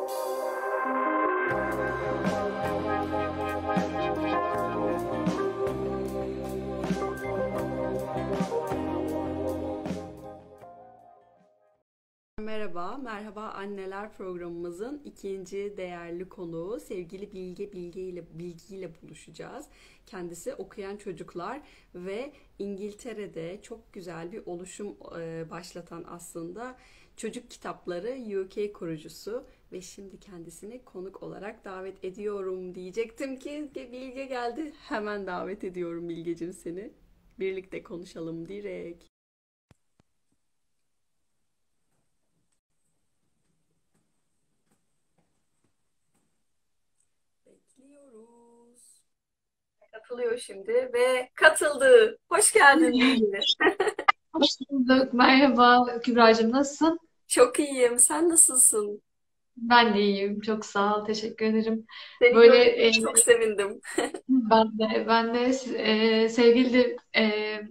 Merhaba, Merhaba Anneler programımızın ikinci değerli konuğu sevgili Bilge Bilge ile Bilgi ile buluşacağız. Kendisi okuyan çocuklar ve İngiltere'de çok güzel bir oluşum başlatan aslında çocuk kitapları UK kurucusu ve şimdi kendisini konuk olarak davet ediyorum diyecektim ki Bilge geldi. Hemen davet ediyorum Bilgecim seni. Birlikte konuşalım direkt. Bekliyoruz. Katılıyor şimdi ve katıldı. Hoş geldin Bilge. Hoş bulduk. Merhaba Kübra'cığım nasılsın? Çok iyiyim. Sen nasılsın? Ben de iyiyim. Çok sağ ol. Teşekkür ederim. Seni Böyle gördüğüme e, çok sevindim. ben de ben de e, sevgili e,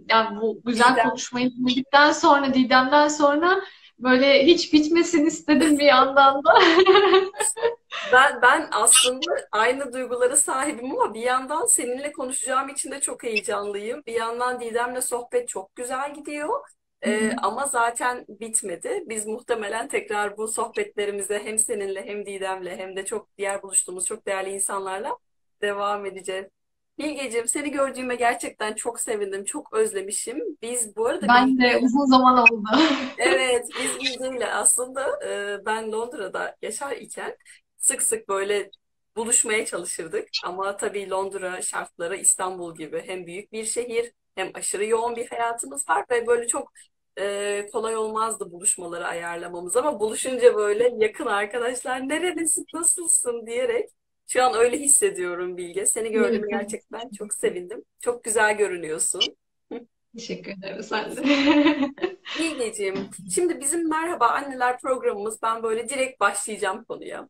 yani bu güzel Didem. konuşmayı dinledikten sonra Didem'den sonra böyle hiç bitmesin istedim bir yandan da. Ben ben aslında aynı duygulara sahibim ama bir yandan seninle konuşacağım için de çok heyecanlıyım. Bir yandan Didem'le sohbet çok güzel gidiyor. Hı ama zaten bitmedi. Biz muhtemelen tekrar bu sohbetlerimize hem seninle hem Didem'le hem de çok diğer buluştuğumuz çok değerli insanlarla devam edeceğiz. Bilgeciğim seni gördüğüme gerçekten çok sevindim. Çok özlemişim. Biz bu arada Ben de uzun zaman oldu. Evet, biz Bilge'yle aslında e, ben Londra'da yaşar iken sık sık böyle buluşmaya çalışırdık. Ama tabii Londra şartları İstanbul gibi hem büyük bir şehir hem aşırı yoğun bir hayatımız var ve böyle çok e, kolay olmazdı buluşmaları ayarlamamız. Ama buluşunca böyle yakın arkadaşlar neredesin, nasılsın diyerek şu an öyle hissediyorum Bilge. Seni evet. gerçekten çok sevindim. Çok güzel görünüyorsun. Teşekkür ederim sen de. Bilgeciğim, şimdi bizim Merhaba Anneler programımız, ben böyle direkt başlayacağım konuya.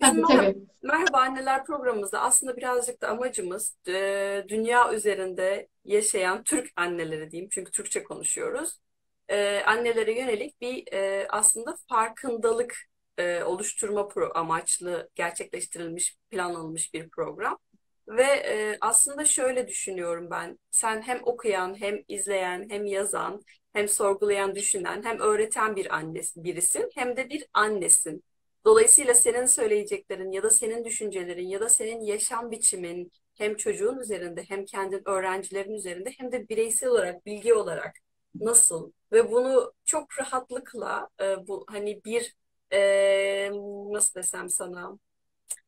Tabii. Merhaba Anneler programımızda aslında birazcık da amacımız e, dünya üzerinde yaşayan Türk anneleri diyeyim, çünkü Türkçe konuşuyoruz. E, annelere yönelik bir e, aslında farkındalık e, oluşturma pro amaçlı gerçekleştirilmiş, planlanmış bir program. Ve e, aslında şöyle düşünüyorum ben. Sen hem okuyan, hem izleyen, hem yazan, hem sorgulayan, düşünen, hem öğreten bir annesin, birisin, hem de bir annesin. Dolayısıyla senin söyleyeceklerin ya da senin düşüncelerin ya da senin yaşam biçimin hem çocuğun üzerinde hem kendi öğrencilerin üzerinde hem de bireysel olarak, bilgi olarak nasıl? Ve bunu çok rahatlıkla e, bu hani bir e, nasıl desem sana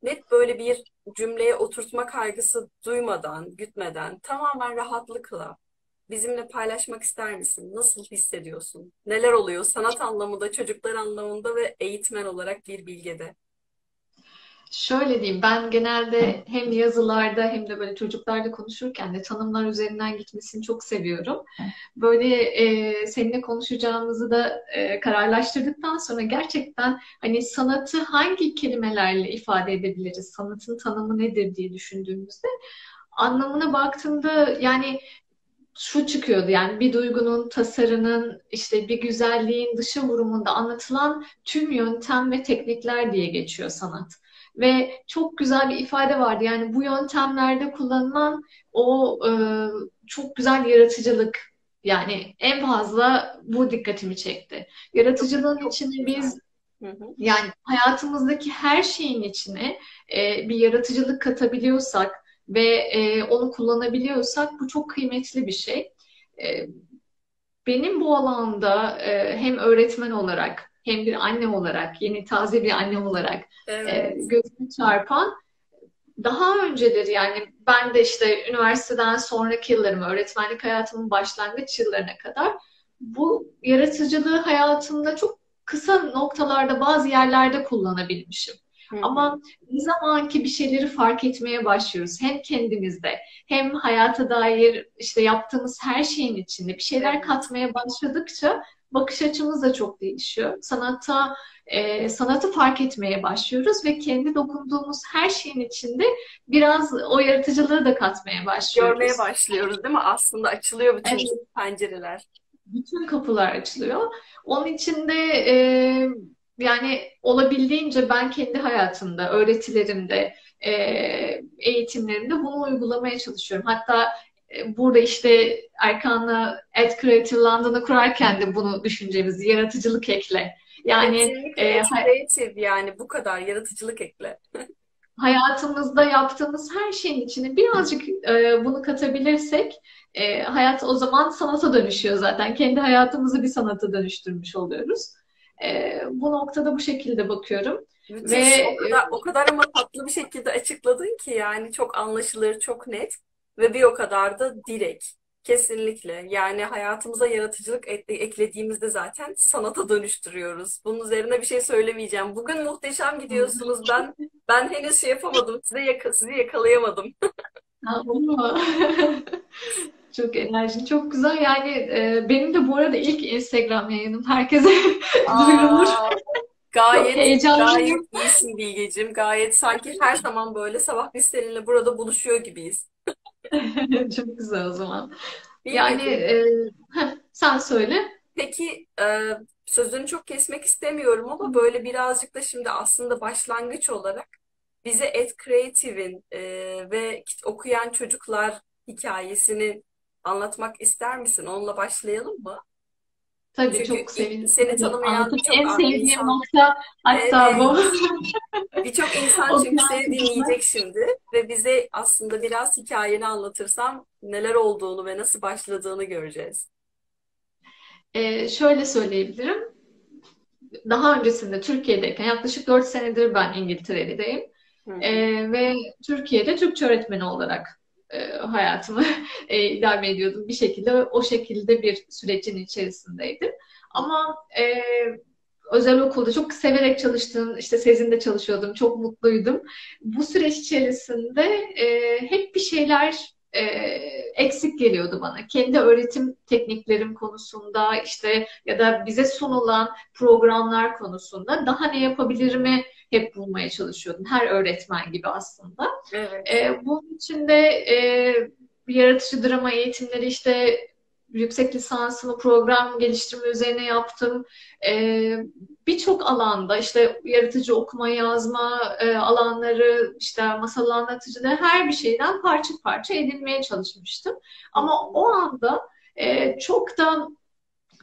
net böyle bir cümleye oturtma kaygısı duymadan, gütmeden, tamamen rahatlıkla bizimle paylaşmak ister misin? Nasıl hissediyorsun? Neler oluyor sanat anlamında, çocuklar anlamında ve eğitmen olarak bir bilgede? Şöyle diyeyim, ben genelde hem yazılarda hem de böyle çocuklarla konuşurken de tanımlar üzerinden gitmesini çok seviyorum. Böyle e, seninle konuşacağımızı da e, kararlaştırdıktan sonra gerçekten hani sanatı hangi kelimelerle ifade edebiliriz, sanatın tanımı nedir diye düşündüğümüzde anlamına baktığımda yani şu çıkıyordu yani bir duygunun, tasarının, işte bir güzelliğin dışı vurumunda anlatılan tüm yöntem ve teknikler diye geçiyor sanat. Ve çok güzel bir ifade vardı. Yani bu yöntemlerde kullanılan o e, çok güzel yaratıcılık. Yani en fazla bu dikkatimi çekti. Yaratıcılığın çok içine biz yani hayatımızdaki her şeyin içine e, bir yaratıcılık katabiliyorsak ve e, onu kullanabiliyorsak bu çok kıymetli bir şey. E, benim bu alanda e, hem öğretmen olarak hem bir anne olarak, yeni taze bir anne olarak e, Evet. gözüme çarpan daha önceleri yani ben de işte üniversiteden sonraki yıllarım, öğretmenlik hayatımın başlangıç yıllarına kadar bu yaratıcılığı hayatımda çok kısa noktalarda bazı yerlerde kullanabilmişim. Hı. Ama ne zaman ki bir şeyleri fark etmeye başlıyoruz hem kendimizde hem hayata dair işte yaptığımız her şeyin içinde bir şeyler katmaya başladıkça bakış açımız da çok değişiyor. Sanatta e, sanatı fark etmeye başlıyoruz ve kendi dokunduğumuz her şeyin içinde biraz o yaratıcılığı da katmaya Görmeye başlıyoruz. başlıyoruz, değil mi? Aslında açılıyor bütün Evet, pencereler. bütün kapılar açılıyor. Onun için de e, yani olabildiğince ben kendi hayatımda, öğretilerimde, e, eğitimlerimde bunu uygulamaya çalışıyorum. Hatta e, burada işte Erkan'la Ed Creative London'ı kurarken de bunu düşüncemiz, yaratıcılık ekle. Yani e, creative yani bu kadar yaratıcılık ekle. hayatımızda yaptığımız her şeyin içine birazcık e, bunu katabilirsek e, hayat o zaman sanata dönüşüyor zaten. Kendi hayatımızı bir sanata dönüştürmüş oluyoruz. E, bu noktada bu şekilde bakıyorum. Müthiş. Ve o kadar, o kadar ama tatlı bir şekilde açıkladın ki yani çok anlaşılır, çok net ve bir o kadar da direkt. Kesinlikle. Yani hayatımıza yaratıcılık eklediğimizde zaten sanata dönüştürüyoruz. Bunun üzerine bir şey söylemeyeceğim. Bugün muhteşem gidiyorsunuz. Ben ben henüz şey yapamadım. Size yaka, sizi yakalayamadım. Çok enerjin çok güzel. Yani e, benim de bu arada ilk Instagram yayınım. Herkese duyurulur. Gayet, gayet iyisin Bilgeciğim. Gayet sanki her zaman böyle sabah biz seninle burada buluşuyor gibiyiz. Çok güzel o zaman. Yani e, heh, sen söyle. Peki e, sözünü çok kesmek istemiyorum ama böyle birazcık da şimdi aslında başlangıç olarak bize Ed Creative'in e, ve okuyan çocuklar hikayesini anlatmak ister misin? Onunla başlayalım mı? Tabii Çünkü çok sevinirim. Seni tanımayan birçok en sevdiğim nokta hatta evet. bu. birçok insan çünkü seni dinleyecek şimdi ve bize aslında biraz hikayeni anlatırsam neler olduğunu ve nasıl başladığını göreceğiz. Ee, şöyle söyleyebilirim. Daha öncesinde Türkiye'deyken yaklaşık 4 senedir ben İngiltere'deyim. Ee, ve Türkiye'de Türkçe öğretmeni olarak e, hayatımı e, idame ediyordum. Bir şekilde o şekilde bir sürecin içerisindeydim. Ama e, özel okulda çok severek çalıştım. İşte Sezin'de çalışıyordum. Çok mutluydum. Bu süreç içerisinde e, hep bir şeyler e, eksik geliyordu bana. Kendi öğretim tekniklerim konusunda işte ya da bize sunulan programlar konusunda daha ne yapabilirimi hep bulmaya çalışıyordum. Her öğretmen gibi aslında. Evet. E, bunun için de e, yaratıcı drama eğitimleri işte yüksek lisansımı program geliştirme üzerine yaptım. Ee, Birçok alanda işte yaratıcı okuma, yazma e, alanları, işte masal anlatıcılığı her bir şeyden parça parça edinmeye çalışmıştım. Ama o anda e, çok da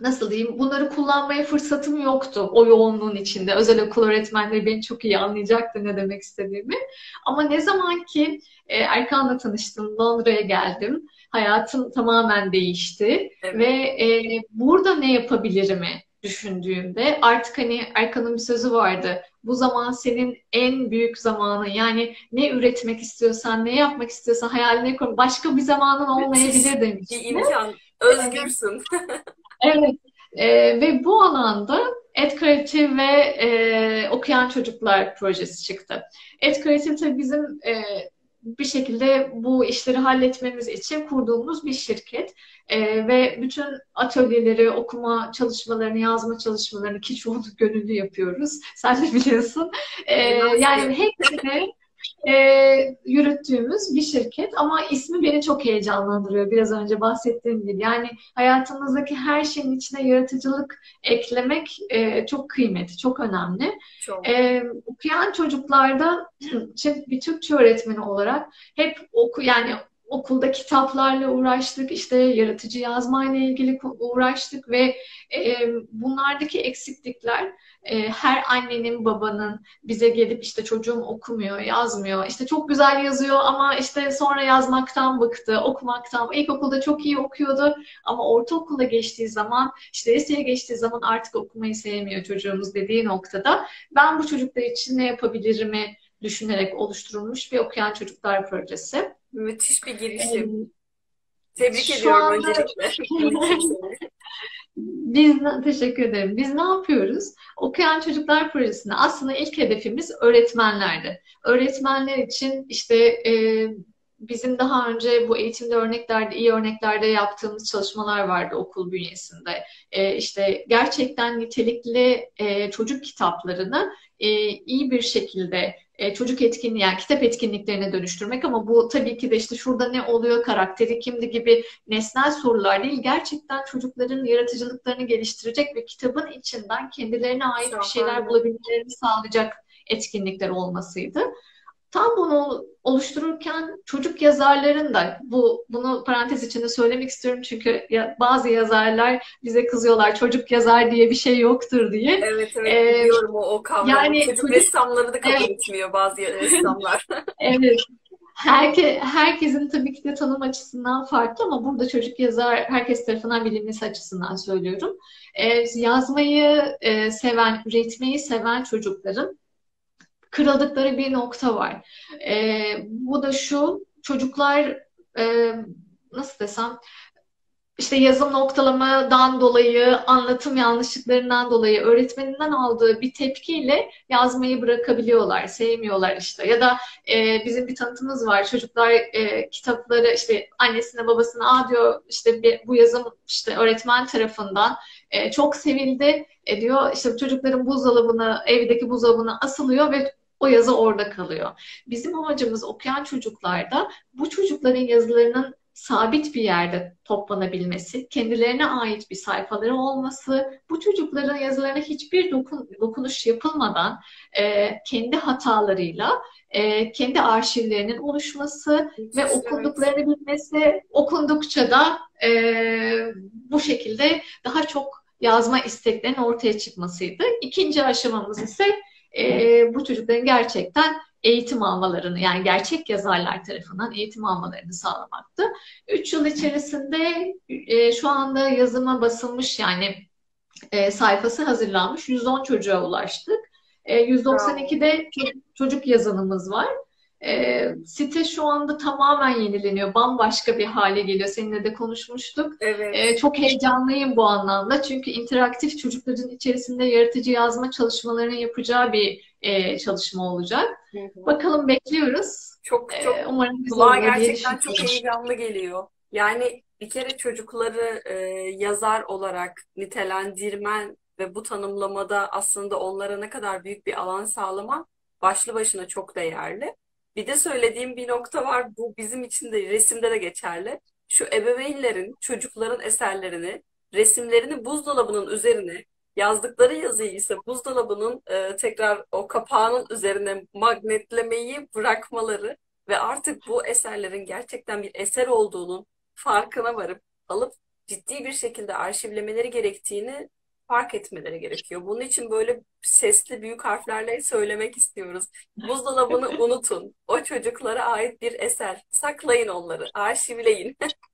nasıl diyeyim bunları kullanmaya fırsatım yoktu o yoğunluğun içinde. Özel okul öğretmenleri beni çok iyi anlayacaktı ne demek istediğimi. Ama ne zaman ki e, Erkan'la tanıştım, Londra'ya geldim, hayatım tamamen değişti evet. ve e, burada ne yapabilirimi düşündüğümde artık hani Erkan'ın bir sözü vardı. Bu zaman senin en büyük zamanın. Yani ne üretmek istiyorsan, ne yapmak istiyorsan hayaline kur. Başka bir zamanın olmayabilir demiş. Bir imkan. Özgürsün. Evet. E, ve bu alanda Ed Creative ve e, Okuyan Çocuklar projesi çıktı. Ed Creative tabii bizim e, bir şekilde bu işleri halletmemiz için kurduğumuz bir şirket e, ve bütün atölyeleri, okuma çalışmalarını, yazma çalışmalarını ki çoğunu gönüllü yapıyoruz. Sen de biliyorsun. E, yani hepsini e, yürüttüğümüz bir şirket ama ismi beni çok heyecanlandırıyor biraz önce bahsettiğim gibi. Yani hayatımızdaki her şeyin içine yaratıcılık eklemek e, çok kıymetli, çok önemli. Çok. E, okuyan çocuklarda bir Türkçe öğretmeni olarak hep oku yani okulda kitaplarla uğraştık, işte yaratıcı yazmayla ilgili uğraştık ve e, bunlardaki eksiklikler e, her annenin babanın bize gelip işte çocuğum okumuyor, yazmıyor, işte çok güzel yazıyor ama işte sonra yazmaktan bıktı, okumaktan. İlkokulda çok iyi okuyordu ama ortaokula geçtiği zaman, işte liseye geçtiği zaman artık okumayı sevmiyor çocuğumuz dediği noktada ben bu çocuklar için ne yapabilirimi düşünerek oluşturulmuş bir okuyan çocuklar projesi. Müthiş bir girişim. Tebrik Şu ediyorum anda... öncelikle. Biz teşekkür ederim. Biz ne yapıyoruz? Okuyan Çocuklar Projesi'nde aslında ilk hedefimiz öğretmenlerdi. Öğretmenler için işte e, bizim daha önce bu eğitimde örneklerde, iyi örneklerde yaptığımız çalışmalar vardı okul bünyesinde. E, işte gerçekten nitelikli e, çocuk kitaplarını e, iyi bir şekilde e, çocuk etkinliği yani kitap etkinliklerine dönüştürmek ama bu tabii ki de işte şurada ne oluyor, karakteri kimdi gibi nesnel sorular değil. Gerçekten çocukların yaratıcılıklarını geliştirecek ve kitabın içinden kendilerine ait bir şeyler bulabilmelerini sağlayacak etkinlikler olmasıydı. Tam bunu oluştururken çocuk yazarların da bu bunu parantez içinde söylemek istiyorum çünkü ya, bazı yazarlar bize kızıyorlar çocuk yazar diye bir şey yoktur diye. Evet evet ee, biliyorum o, o kavramı. Yani çocuk, çocuk ressamları da kabul evet. etmiyor bazı ressamlar. evet. Herke, herkesin tabii ki de tanım açısından farklı ama burada çocuk yazar herkes tarafından bilinmesi açısından söylüyorum. Ee, yazmayı e, seven, üretmeyi seven çocukların kırıldıkları bir nokta var. E, bu da şu, çocuklar e, nasıl desem işte yazım noktalamadan dolayı, anlatım yanlışlıklarından dolayı öğretmeninden aldığı bir tepkiyle yazmayı bırakabiliyorlar, sevmiyorlar işte. Ya da e, bizim bir tanıtımız var. Çocuklar e, kitapları işte annesine babasına a diyor işte bir, bu yazım işte öğretmen tarafından e, çok sevildi e, diyor. İşte çocukların buzdolabına, evdeki buzdolabına asılıyor ve o yazı orada kalıyor. Bizim amacımız okuyan çocuklarda bu çocukların yazılarının sabit bir yerde toplanabilmesi, kendilerine ait bir sayfaları olması, bu çocukların yazılarına hiçbir dokun, dokunuş yapılmadan e, kendi hatalarıyla e, kendi arşivlerinin oluşması Hiç ve okunduklarını evet. bilmesi, okundukça da e, bu şekilde daha çok yazma isteklerinin ortaya çıkmasıydı. İkinci aşamamız ise e, bu çocukların gerçekten eğitim almalarını yani gerçek yazarlar tarafından eğitim almalarını sağlamaktı. Üç yıl içerisinde e, şu anda yazıma basılmış yani e, sayfası hazırlanmış 110 çocuğa ulaştık. E, 192'de çocuk yazanımız var. E, site şu anda tamamen yenileniyor. Bambaşka bir hale geliyor. Seninle de konuşmuştuk. Evet. E, çok heyecanlıyım bu anlamda. Çünkü interaktif çocukların içerisinde yaratıcı yazma çalışmalarını yapacağı bir e, çalışma olacak. Hı hı. Bakalım bekliyoruz. Çok çok ee, umarım kulağa gerçekten çok heyecanlı geliyor. Yani bir kere çocukları e, yazar olarak nitelendirmen ve bu tanımlamada aslında onlara ne kadar büyük bir alan sağlaman başlı başına çok değerli. Bir de söylediğim bir nokta var. Bu bizim için de resimde de geçerli. Şu ebeveynlerin çocukların eserlerini, resimlerini buzdolabının üzerine yazdıkları yazıyı ise buzdolabının e, tekrar o kapağının üzerine magnetlemeyi bırakmaları ve artık bu eserlerin gerçekten bir eser olduğunun farkına varıp alıp ciddi bir şekilde arşivlemeleri gerektiğini fark etmeleri gerekiyor. Bunun için böyle sesli büyük harflerle söylemek istiyoruz. Buzdolabını unutun. O çocuklara ait bir eser. Saklayın onları, arşivleyin.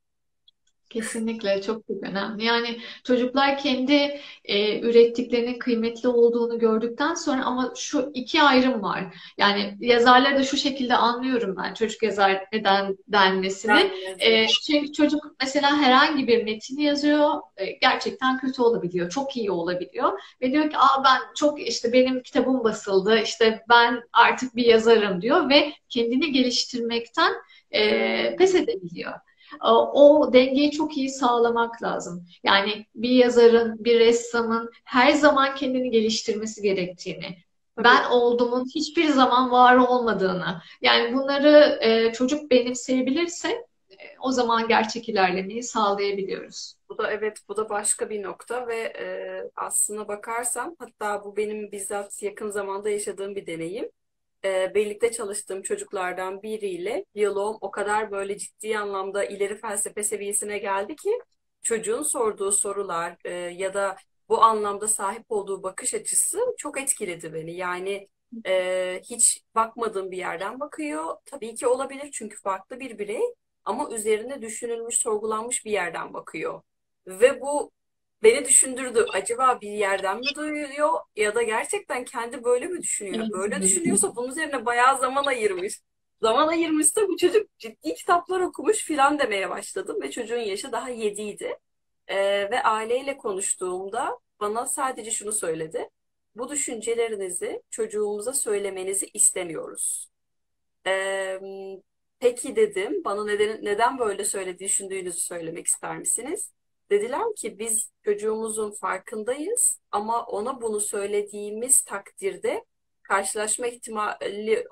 Kesinlikle çok çok önemli. Yani çocuklar kendi e, ürettiklerinin kıymetli olduğunu gördükten sonra ama şu iki ayrım var. Yani yazarları da şu şekilde anlıyorum ben çocuk yazar neden denmesini. E, çünkü çocuk mesela herhangi bir metin yazıyor e, gerçekten kötü olabiliyor, çok iyi olabiliyor ve diyor ki Aa, ben çok işte benim kitabım basıldı, işte ben artık bir yazarım diyor ve kendini geliştirmekten e, pes edebiliyor o dengeyi çok iyi sağlamak lazım. Yani bir yazarın, bir ressamın her zaman kendini geliştirmesi gerektiğini, ben olduğumun hiçbir zaman var olmadığını, yani bunları e, çocuk benimseyebilirse e, o zaman gerçek ilerlemeyi sağlayabiliyoruz. Bu da evet bu da başka bir nokta ve e, aslına bakarsam hatta bu benim bizzat yakın zamanda yaşadığım bir deneyim e, birlikte çalıştığım çocuklardan biriyle diyaloğum o kadar böyle ciddi anlamda ileri felsefe seviyesine geldi ki çocuğun sorduğu sorular e, ya da bu anlamda sahip olduğu bakış açısı çok etkiledi beni. Yani e, hiç bakmadığım bir yerden bakıyor. Tabii ki olabilir çünkü farklı bir birey ama üzerine düşünülmüş, sorgulanmış bir yerden bakıyor. Ve bu beni düşündürdü. Acaba bir yerden mi duyuyor ya da gerçekten kendi böyle mi düşünüyor? Böyle düşünüyorsa bunun üzerine bayağı zaman ayırmış. Zaman ayırmışsa bu çocuk ciddi kitaplar okumuş filan demeye başladım ve çocuğun yaşı daha 7 idi. Ee, ve aileyle konuştuğumda bana sadece şunu söyledi. Bu düşüncelerinizi çocuğumuza söylemenizi istemiyoruz. Ee, Peki dedim, bana neden, neden böyle söylediği düşündüğünüzü söylemek ister misiniz? Dediler ki biz çocuğumuzun farkındayız ama ona bunu söylediğimiz takdirde karşılaşma ihtimali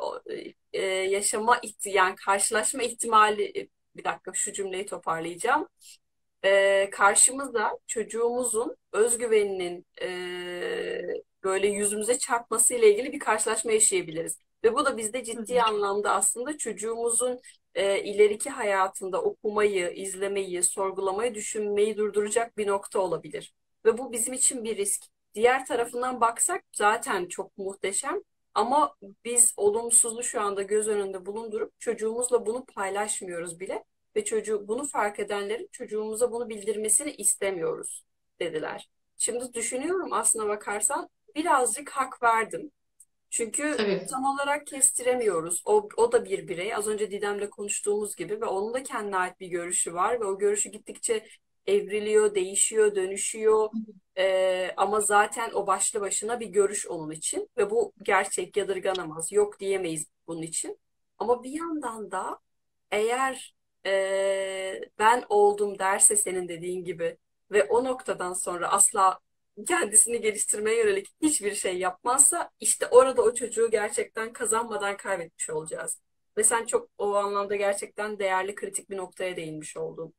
e, yaşama yani karşılaşma ihtimali bir dakika şu cümleyi toparlayacağım. E, karşımızda çocuğumuzun özgüveninin e, böyle yüzümüze çarpması ile ilgili bir karşılaşma yaşayabiliriz. Ve bu da bizde ciddi anlamda aslında çocuğumuzun e, ileriki hayatında okumayı, izlemeyi, sorgulamayı, düşünmeyi durduracak bir nokta olabilir. Ve bu bizim için bir risk. Diğer tarafından baksak zaten çok muhteşem ama biz olumsuzluğu şu anda göz önünde bulundurup çocuğumuzla bunu paylaşmıyoruz bile ve çocuğu bunu fark edenlerin çocuğumuza bunu bildirmesini istemiyoruz dediler. Şimdi düşünüyorum aslına bakarsan birazcık hak verdim. Çünkü Evet. tam olarak kestiremiyoruz. O, o da bir birey. Az önce Didem'le konuştuğumuz gibi ve onun da kendine ait bir görüşü var ve o görüşü gittikçe evriliyor, değişiyor, dönüşüyor. Ee, ama zaten o başlı başına bir görüş onun için ve bu gerçek yadırganamaz. Yok diyemeyiz bunun için. Ama bir yandan da eğer e, ben oldum derse senin dediğin gibi ve o noktadan sonra asla kendisini geliştirmeye yönelik hiçbir şey yapmazsa işte orada o çocuğu gerçekten kazanmadan kaybetmiş olacağız. Ve sen çok o anlamda gerçekten değerli, kritik bir noktaya değinmiş oldun.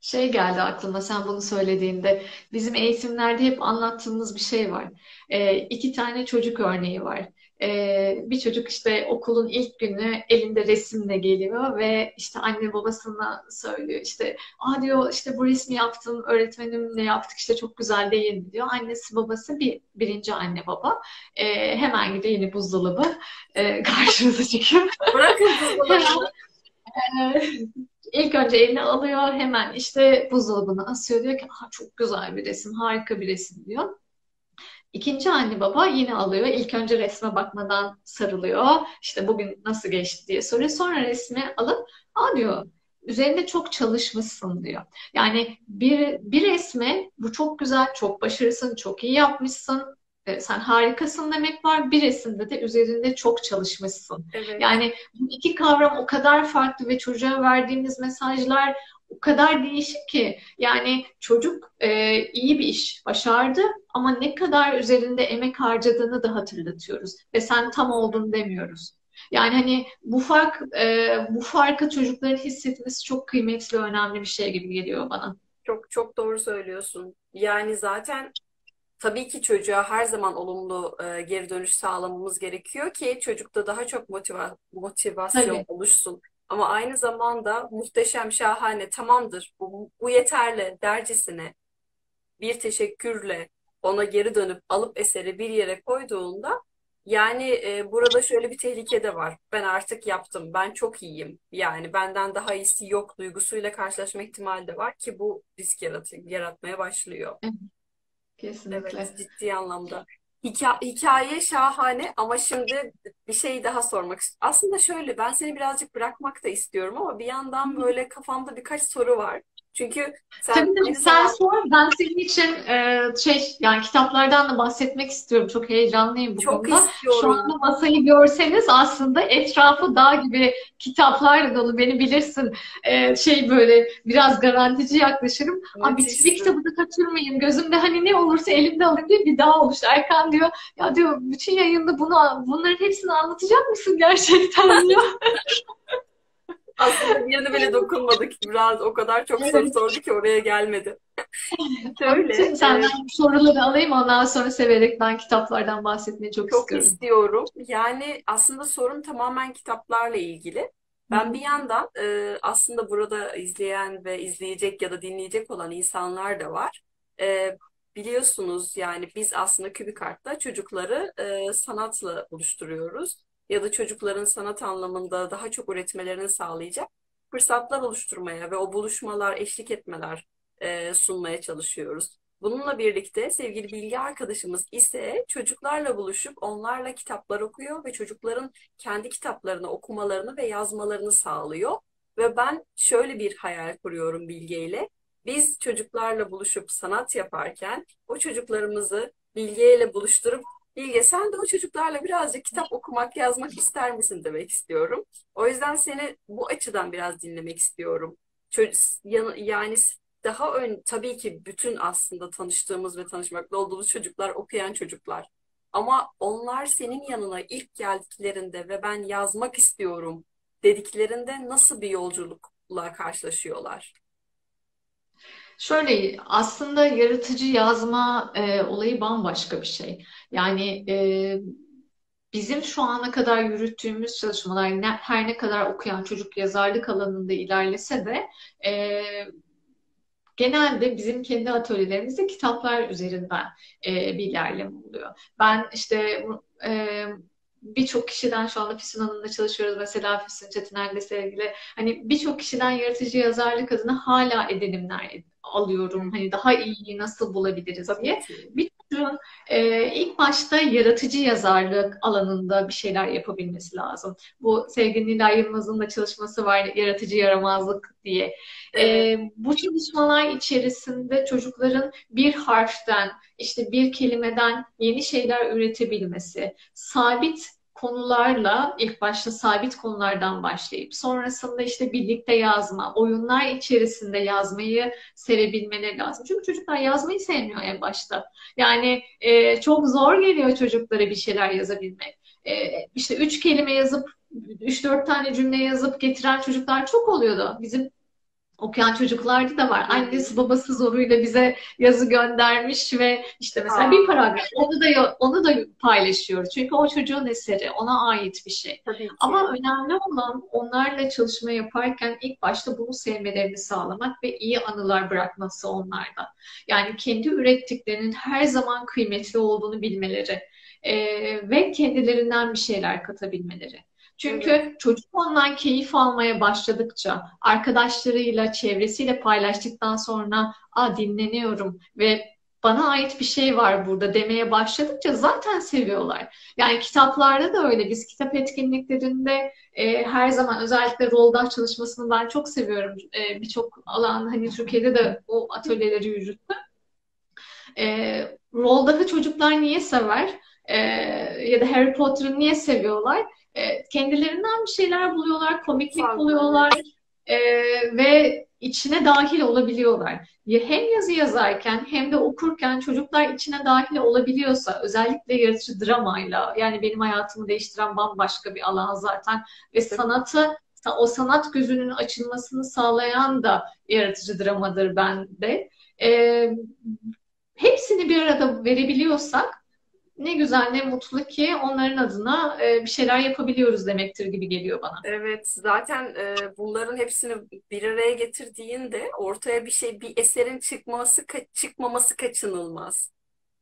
Şey geldi aklıma sen bunu söylediğinde. Bizim eğitimlerde hep anlattığımız bir şey var. Ee, iki tane çocuk örneği var. Ee, bir çocuk işte okulun ilk günü elinde resimle geliyor ve işte anne babasına söylüyor işte Aa diyor işte bu resmi yaptım öğretmenimle yaptık işte çok güzel değil mi diyor. Annesi babası bir birinci anne baba Ee, hemen gidiyor yeni buzdolabı e, karşımıza çıkıyor. Bırakın Hemen buzdolabını. e, ilk önce eline alıyor hemen işte buzdolabına asıyor diyor ki çok güzel bir resim harika bir resim diyor. İkinci anne baba yine alıyor. İlk önce resme bakmadan sarılıyor. İşte bugün nasıl geçti diye soruyor. Sonra resmi alıp aa diyor üzerinde çok çalışmışsın diyor. Yani bir, bir resme bu çok güzel, çok başarısın, çok iyi yapmışsın. e, Sen harikasın demek var. Bir resimde de üzerinde çok çalışmışsın. Evet. Yani bu iki kavram o kadar farklı ve çocuğa verdiğimiz mesajlar o kadar değişik ki. Yani çocuk e, iyi bir iş başardı ama ne kadar üzerinde emek harcadığını da hatırlatıyoruz. Ve sen tam oldun demiyoruz. Yani hani bu fark e, bu farkı çocukların hissetmesi çok kıymetli, önemli bir şey gibi geliyor bana. Çok çok doğru söylüyorsun. Yani zaten tabii ki çocuğa her zaman olumlu e, geri dönüş sağlamamız gerekiyor ki çocukta daha çok motiva motivasyon Tabii. oluşsun. Ama aynı zamanda muhteşem, şahane, tamamdır, bu, bu yeterli dercesine bir teşekkürle ona geri dönüp alıp eseri bir yere koyduğunda yani e, burada şöyle bir tehlike de var. Ben artık yaptım, ben çok iyiyim. Yani benden daha iyisi yok duygusuyla karşılaşma ihtimali de var ki bu risk yarat yaratmaya başlıyor. Evet, Evet, kesinlikle. ciddi anlamda. Hika- hikaye şahane ama şimdi bir şey daha sormak istiyorum. Aslında şöyle ben seni birazcık bırakmak da istiyorum ama bir yandan böyle kafamda birkaç soru var. Çünkü sen Tabii tabii sen sor. Ben senin için e, şey yani kitaplardan da bahsetmek istiyorum. Çok heyecanlıyım bu çok konuda. Şu istiyorum. anda masayı görseniz aslında etrafı dağ gibi kitaplarla dolu. Beni bilirsin. E, şey böyle biraz garantici yaklaşırım. Abi bir, bir Müthişsin. kitabı da kaçırmayayım. Gözümde hani ne olursa elimde alayım diye bir dağ oluştu. Erkan diyor ya diyor bütün yayında bunu bunların hepsini anlatacak mısın gerçekten diyor. Aslında birine bile dokunmadık. Biraz o kadar çok soru sordu ki oraya gelmedi. Onun Şöyle, için e, senden bu soruları alayım ondan sonra severek ben kitaplardan bahsetmeyi çok çok istiyorum. istiyorum. Yani aslında sorun tamamen kitaplarla ilgili. Ben bir yandan e, aslında burada izleyen ve izleyecek ya da dinleyecek olan insanlar da var. E, biliyorsunuz yani biz aslında KübiKart'ta çocukları e, sanatla buluşturuyoruz. Ya da çocukların sanat anlamında daha çok üretmelerini sağlayacak fırsatlar oluşturmaya ve o buluşmalar, eşlik etmeler e, sunmaya çalışıyoruz. Bununla birlikte sevgili bilgi arkadaşımız ise çocuklarla buluşup onlarla kitaplar okuyor ve çocukların kendi kitaplarını okumalarını ve yazmalarını sağlıyor. Ve ben şöyle bir hayal kuruyorum Bilge ile. Biz çocuklarla buluşup sanat yaparken o çocuklarımızı Bilge ile buluşturup Bilge sen de o çocuklarla birazcık kitap okumak, yazmak ister misin demek istiyorum. O yüzden seni bu açıdan biraz dinlemek istiyorum. Yani daha ön, tabii ki bütün aslında tanıştığımız ve tanışmakta olduğumuz çocuklar okuyan çocuklar. Ama onlar senin yanına ilk geldiklerinde ve ben yazmak istiyorum dediklerinde nasıl bir yolculukla karşılaşıyorlar? Şöyle aslında yaratıcı yazma e, olayı bambaşka bir şey. Yani e, bizim şu ana kadar yürüttüğümüz çalışmalar ne, her ne kadar okuyan çocuk yazarlık alanında ilerlese de e, genelde bizim kendi atölyelerimizde kitaplar üzerinden e, bir ilerleme oluyor. Ben işte e, birçok kişiden şu anda Füsun Hanım'la çalışıyoruz. Mesela Füsun Çetiner'le sevgili. Hani birçok kişiden yaratıcı yazarlık adına hala edinimler alıyorum. Hani daha iyiyi nasıl bulabiliriz diye. Bir çocuğun e, ilk başta yaratıcı yazarlık alanında bir şeyler yapabilmesi lazım. Bu sevgili Nilay Yılmaz'ın da çalışması var yaratıcı yaramazlık diye. E, bu çalışmalar içerisinde çocukların bir harften işte bir kelimeden yeni şeyler üretebilmesi, sabit konularla ilk başta sabit konulardan başlayıp sonrasında işte birlikte yazma, oyunlar içerisinde yazmayı sevebilmeleri lazım. Çünkü çocuklar yazmayı sevmiyor en başta. Yani e, çok zor geliyor çocuklara bir şeyler yazabilmek. E, işte üç kelime yazıp üç dört tane cümle yazıp getiren çocuklar çok oluyordu. Bizim okuyan çocuklarda da var. Annesi babası zoruyla bize yazı göndermiş ve işte mesela Aa. bir paragraf onu da onu da paylaşıyoruz. Çünkü o çocuğun eseri, ona ait bir şey. Ama önemli olan onlarla çalışma yaparken ilk başta bunu sevmelerini sağlamak ve iyi anılar bırakması onlarda. Yani kendi ürettiklerinin her zaman kıymetli olduğunu bilmeleri e, ve kendilerinden bir şeyler katabilmeleri. Çünkü evet. çocuk ondan keyif almaya başladıkça, arkadaşlarıyla, çevresiyle paylaştıktan sonra a dinleniyorum ve bana ait bir şey var burada demeye başladıkça zaten seviyorlar. Yani kitaplarda da öyle. Biz kitap etkinliklerinde e, her zaman özellikle roldaş çalışmasını ben çok seviyorum. E, Birçok alan hani Türkiye'de de o atölyeleri yürüttüm. E, Roldah'ı çocuklar niye sever? E, ya da Harry Potter'ı niye seviyorlar? E, kendilerinden bir şeyler buluyorlar, komiklik Farklı. buluyorlar e, ve içine dahil olabiliyorlar. Hem yazı yazarken hem de okurken çocuklar içine dahil olabiliyorsa özellikle yaratıcı dramayla yani benim hayatımı değiştiren bambaşka bir alan zaten ve sanatı o sanat gözünün açılmasını sağlayan da yaratıcı dramadır bende. Ee, hepsini bir arada verebiliyorsak ne güzel ne mutlu ki onların adına e, bir şeyler yapabiliyoruz demektir gibi geliyor bana. Evet zaten e, bunların hepsini bir araya getirdiğinde ortaya bir şey bir eserin çıkması çıkmaması kaçınılmaz.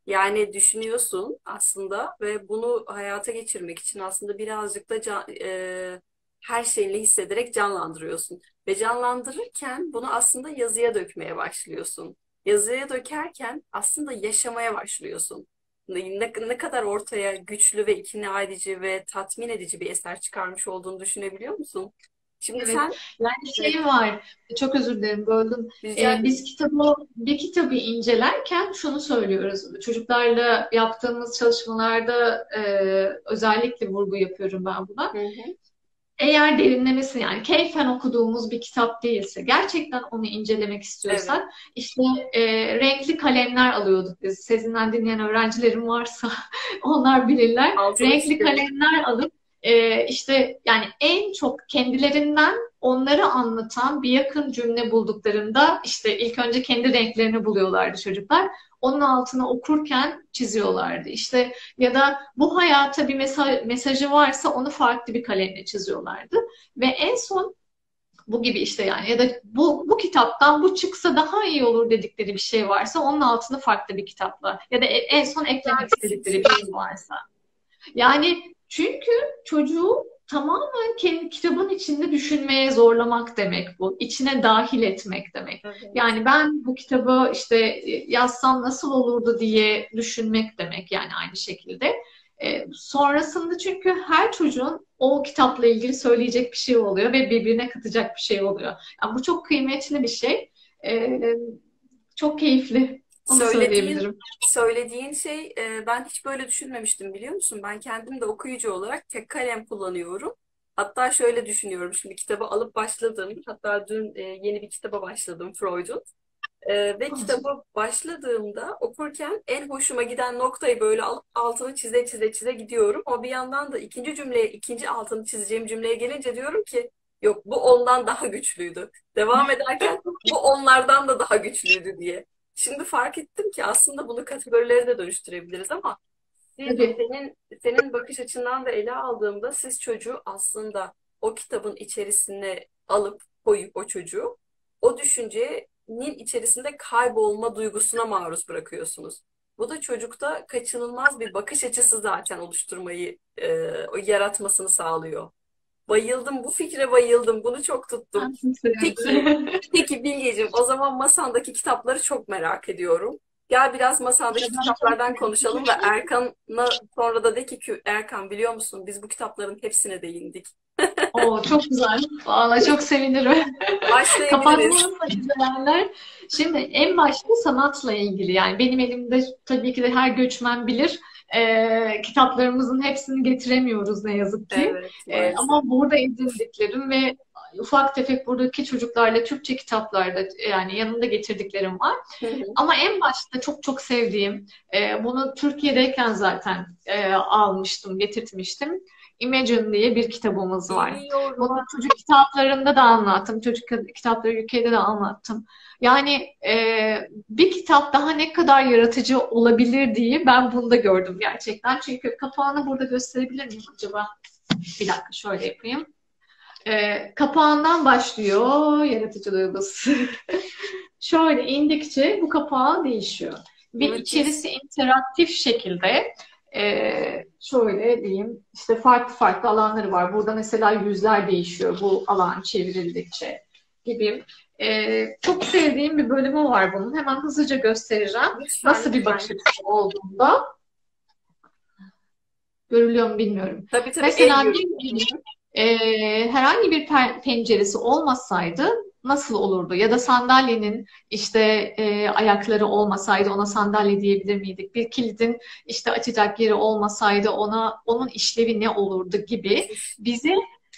Yani düşünüyorsun aslında ve bunu hayata geçirmek için aslında birazcık da can, e, her şeyini hissederek canlandırıyorsun. Ve canlandırırken bunu aslında yazıya dökmeye başlıyorsun. Yazıya dökerken aslında yaşamaya başlıyorsun ne, ne kadar ortaya güçlü ve ikna edici ve tatmin edici bir eser çıkarmış olduğunu düşünebiliyor musun? Şimdi evet. sen yani şey var. Çok özür dilerim böldüm. Ee, biz kitabı bir kitabı incelerken şunu söylüyoruz. Çocuklarla yaptığımız çalışmalarda e, özellikle vurgu yapıyorum ben buna. Hı hı eğer derinlemesi yani keyfen okuduğumuz bir kitap değilse, gerçekten onu incelemek istiyorsak evet. işte e, renkli kalemler alıyorduk biz. Sezinden dinleyen öğrencilerim varsa onlar bilirler. Altın renkli işte. kalemler alıp e, işte yani en çok kendilerinden onları anlatan bir yakın cümle bulduklarında işte ilk önce kendi renklerini buluyorlardı çocuklar onun altına okurken çiziyorlardı. İşte ya da bu hayata bir mesaj, mesajı varsa onu farklı bir kalemle çiziyorlardı. Ve en son bu gibi işte yani ya da bu, bu kitaptan bu çıksa daha iyi olur dedikleri bir şey varsa onun altını farklı bir kitapla ya da en son eklemek istedikleri bir şey varsa. Yani çünkü çocuğu tamamen kendi kitabın içinde düşünmeye zorlamak demek bu. İçine dahil etmek demek. Evet. Yani ben bu kitabı işte yazsam nasıl olurdu diye düşünmek demek yani aynı şekilde. E, sonrasında çünkü her çocuğun o kitapla ilgili söyleyecek bir şey oluyor ve birbirine katacak bir şey oluyor. Yani bu çok kıymetli bir şey. E, çok keyifli. Onu Söylediğin söyleyebilirim. söylediğin şey e, ben hiç böyle düşünmemiştim biliyor musun? Ben kendim de okuyucu olarak tek kalem kullanıyorum. Hatta şöyle düşünüyorum. Şimdi kitabı alıp başladım. Hatta dün e, yeni bir kitaba başladım Freud'un. E, ve kitabı başladığımda okurken en hoşuma giden noktayı böyle alıp altını çize çize çize gidiyorum. Ama bir yandan da ikinci cümleye, ikinci altını çizeceğim cümleye gelince diyorum ki yok bu ondan daha güçlüydü. Devam ederken bu onlardan da daha güçlüydü diye. Şimdi fark ettim ki aslında bunu kategorilere de dönüştürebiliriz ama siz, Tabii. senin, senin bakış açından da ele aldığımda siz çocuğu aslında o kitabın içerisine alıp koyup o çocuğu o düşüncenin içerisinde kaybolma duygusuna maruz bırakıyorsunuz. Bu da çocukta kaçınılmaz bir bakış açısı zaten oluşturmayı, e, yaratmasını sağlıyor. Bayıldım, bu fikre bayıldım, bunu çok tuttum. Peki, Peki Bilgeciğim, o zaman masandaki kitapları çok merak ediyorum. Gel biraz masandaki kitaplardan konuşalım ve Erkan'a sonra da de ki Erkan biliyor musun biz bu kitapların hepsine değindik. Oo, çok güzel. Vallahi çok sevinirim. Başlayabiliriz. Kapatmamızla izleyenler. Şimdi en başta sanatla ilgili yani benim elimde tabii ki de her göçmen bilir. Ee, kitaplarımızın hepsini getiremiyoruz ne yazık ki. Evet, maalesef. ama burada edindiklerim ve ufak tefek buradaki çocuklarla Türkçe kitaplarda yani yanında getirdiklerim var. Hı hı. Ama en başta çok çok sevdiğim, e, bunu Türkiye'deyken zaten e, almıştım, getirtmiştim. Imagine diye bir kitabımız var. Biliyorum. Bunu çocuk kitaplarında da anlattım. Çocuk kitapları ülkede de anlattım. Yani e, bir kitap daha ne kadar yaratıcı olabilir diye ben bunda gördüm gerçekten. Çünkü kapağını burada gösterebilir miyim acaba? Bir dakika şöyle yapayım. E, kapağından başlıyor yaratıcı duygusu. Şöyle indikçe bu kapağı değişiyor. Ve Müthiş. içerisi interaktif şekilde e, şöyle diyeyim işte farklı farklı alanları var. Burada mesela yüzler değişiyor bu alan çevrildikçe gibi. E, çok sevdiğim bir bölümü var bunun. Hemen hızlıca göstereceğim. Lütfen, Nasıl bir bakış açısı olduğunda görülüyor mu bilmiyorum. Tabii tabii Mesela bir e, herhangi bir penceresi olmasaydı nasıl olurdu? Ya da sandalyenin işte e, ayakları olmasaydı ona sandalye diyebilir miydik? Bir kilidin işte açacak yeri olmasaydı ona onun işlevi ne olurdu gibi bizi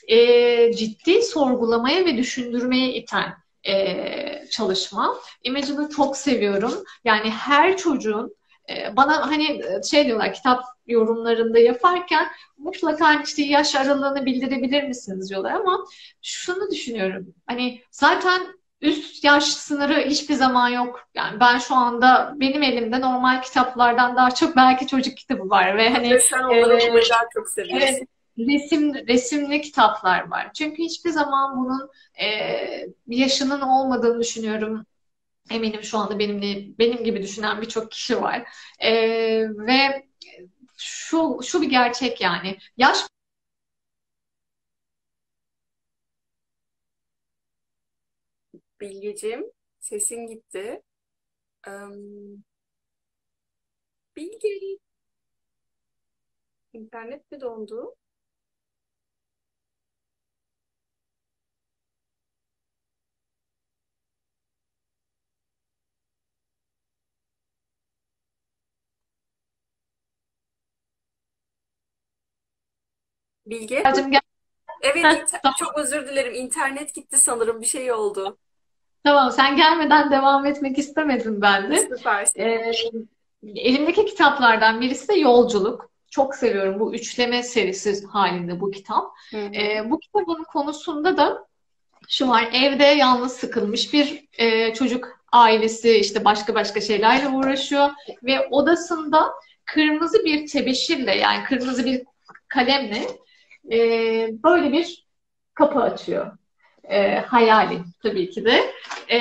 e, ciddi sorgulamaya ve düşündürmeye iten e, çalışma. Imagine'ı çok seviyorum. Yani her çocuğun e, bana hani şey diyorlar kitap yorumlarında yaparken mutlaka işte yaş aralığını bildirebilir misiniz diyorlar ama şunu düşünüyorum. Hani zaten üst yaş sınırı hiçbir zaman yok. Yani ben şu anda benim elimde normal kitaplardan daha çok belki çocuk kitabı var ve hani Ve sen onları e, çok seviyorsun. Evet, resim resimli kitaplar var. Çünkü hiçbir zaman bunun e, yaşının olmadığını düşünüyorum. Eminim şu anda benimle benim gibi düşünen birçok kişi var. E, ve şu şu bir gerçek yani. Yaş Bilgeciğim, sesin gitti. Em, Bilge, internet mi dondu? Bilge? gel. Evet, inter- tamam, çok özür dilerim. İnternet gitti sanırım. Bir şey oldu. tamam. Sen gelmeden devam etmek istemedim ben de. Süpersin. E, elimdeki kitaplardan birisi de Yolculuk. Çok seviyorum bu üçleme serisi halinde bu kitap. Hı hı. E, bu kitabın konusunda da Şu var, evde yalnız sıkılmış bir e, çocuk ailesi işte başka başka şeylerle uğraşıyor ve odasında kırmızı bir tebeşirle yani kırmızı bir kalemle e, böyle bir kapı açıyor. E, hayali tabii ki de. E,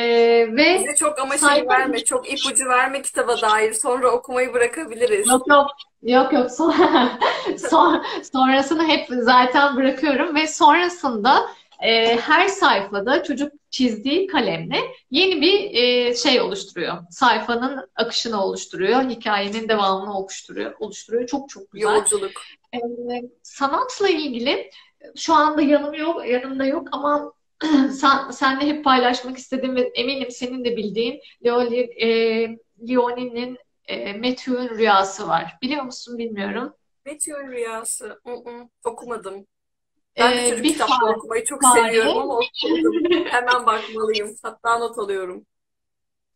ve Bize çok ama şey verme, çok ipucu verme kitaba dair. Sonra okumayı bırakabiliriz. Yok yok yok yok son, son- sonrasını hep zaten bırakıyorum ve sonrasında e, her sayfada çocuk çizdiği kalemle yeni bir e, şey oluşturuyor. Sayfanın akışını oluşturuyor, hikayenin devamını oluşturuyor, oluşturuyor. Çok çok güzel. Yolculuk. E, sanatla ilgili şu anda yanım yok, yanımda yok ama sen, senle hep paylaşmak istediğim ve eminim senin de bildiğin Leoli, e, Leoni'nin e, Matthew'un rüyası var. Biliyor musun bilmiyorum. Meteor Rüyası. Hı-hı, okumadım. Ben de çocuk bir kitapları fare, okumayı çok fare seviyorum ama okumadım. Hemen bakmalıyım. Hatta not alıyorum.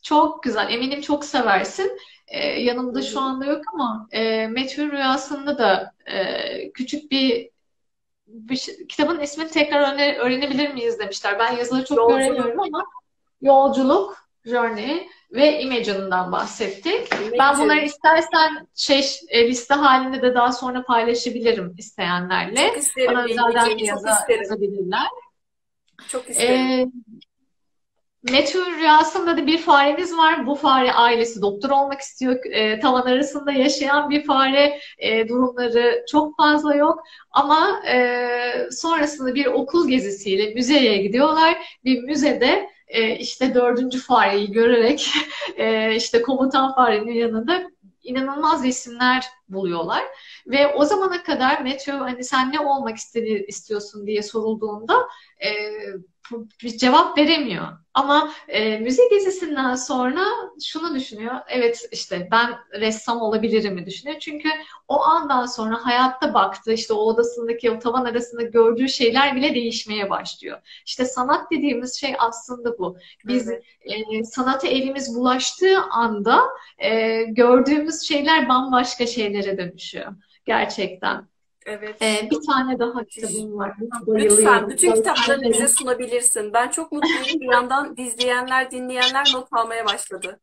çok güzel. Eminim çok seversin. E, yanımda şu anda yok ama e, Matthew'un rüyasında da e, küçük bir, bir şey- kitabın ismini tekrar öğrene- öğrenebilir miyiz demişler. Ben yazıları çok Yolculuk, göremiyorum ama Yolculuk, Journey ve Imagine'dan bahsettik. Ben bunları Imagine. istersen şey e, liste halinde de daha sonra paylaşabilirim isteyenlerle. Çok isterim Bana özelden. Çok yazabilirler. Çok isterim. Ee, Meteor rüyasında da bir faremiz var. Bu fare ailesi doktor olmak istiyor. E, tavan arasında yaşayan bir fare. E, durumları çok fazla yok. Ama e, sonrasında bir okul gezisiyle müzeye gidiyorlar. Bir müzede e, işte dördüncü fareyi görerek e, işte komutan farenin yanında inanılmaz resimler buluyorlar. Ve o zamana kadar Matthew hani sen ne olmak istedi, istiyorsun diye sorulduğunda e, bir cevap veremiyor. Ama e, müze gezisinden sonra şunu düşünüyor. Evet işte ben ressam olabilirim mi düşünüyor. Çünkü o andan sonra hayatta baktığı işte o odasındaki o tavan arasında gördüğü şeyler bile değişmeye başlıyor. İşte sanat dediğimiz şey aslında bu. Biz Evet. e, sanata elimiz bulaştığı anda e, gördüğümüz şeyler bambaşka şeylere dönüşüyor. Gerçekten. Evet. E, bir tane daha kitabım var. Buna Lütfen bayılıyorum. bütün kitaplarını bize Görselleri sunabilirsin. Ben çok mutluyum. Bir yandan izleyenler, dinleyenler not almaya başladı.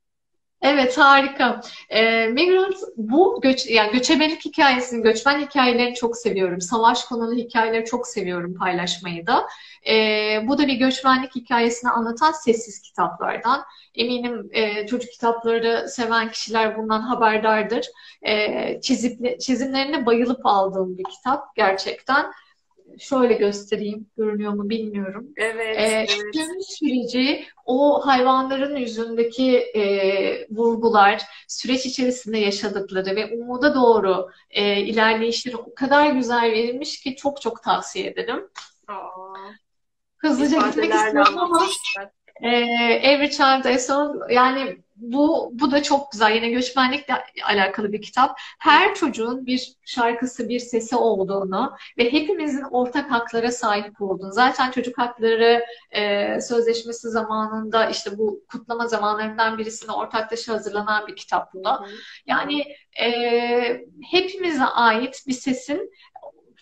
Evet harika. Ee, Migrant bu göç yani göçebelik hikayesini, göçmen hikayelerini çok seviyorum. Savaş konulu hikayeleri çok seviyorum paylaşmayı da. Ee, bu da bir göçmenlik hikayesini anlatan sessiz kitaplardan. Eminim e, çocuk kitapları seven kişiler bundan haberdardır. Ee, çizip, çizimlerine bayılıp aldığım bir kitap gerçekten. Şöyle göstereyim, görünüyor mu bilmiyorum. Evet, Ee, evet. gömüş süreci, o hayvanların yüzündeki e, vurgular, süreç içerisinde yaşadıkları ve umuda doğru e, ilerleyişleri o kadar güzel verilmiş ki çok çok tavsiye ederim. Aa, Hızlıca gitmek istiyorum ama ee, Every Child a Song yani bu bu da çok güzel. Yine göçmenlikle alakalı bir kitap. Her çocuğun bir şarkısı, bir sesi olduğunu ve hepimizin ortak haklara sahip olduğunu. Zaten çocuk hakları e, sözleşmesi zamanında işte bu kutlama zamanlarından birisine ortaklaşa hazırlanan bir kitap bu da. Yani e, hepimize ait bir sesin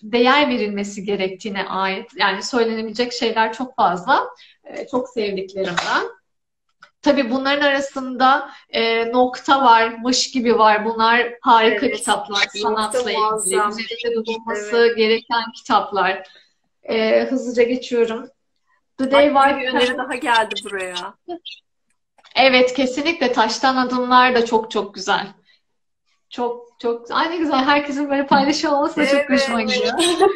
değer verilmesi gerektiğine ait. Yani söylenebilecek şeyler çok fazla. Ee, çok sevdiklerimden. Tabii bunların arasında e, Nokta var, Mış gibi var. Bunlar harika Evet. kitaplar sanatla ilgili. Üzerinde durulması Evet. gereken kitaplar. Ee, hızlıca geçiyorum. The Day Bak bir öneri daha geldi buraya. Evet, kesinlikle Taştan Adımlar da çok çok güzel. Çok çok ay ne güzel herkesin böyle paylaşıyor olması da çok hoşuma Evet. gidiyor.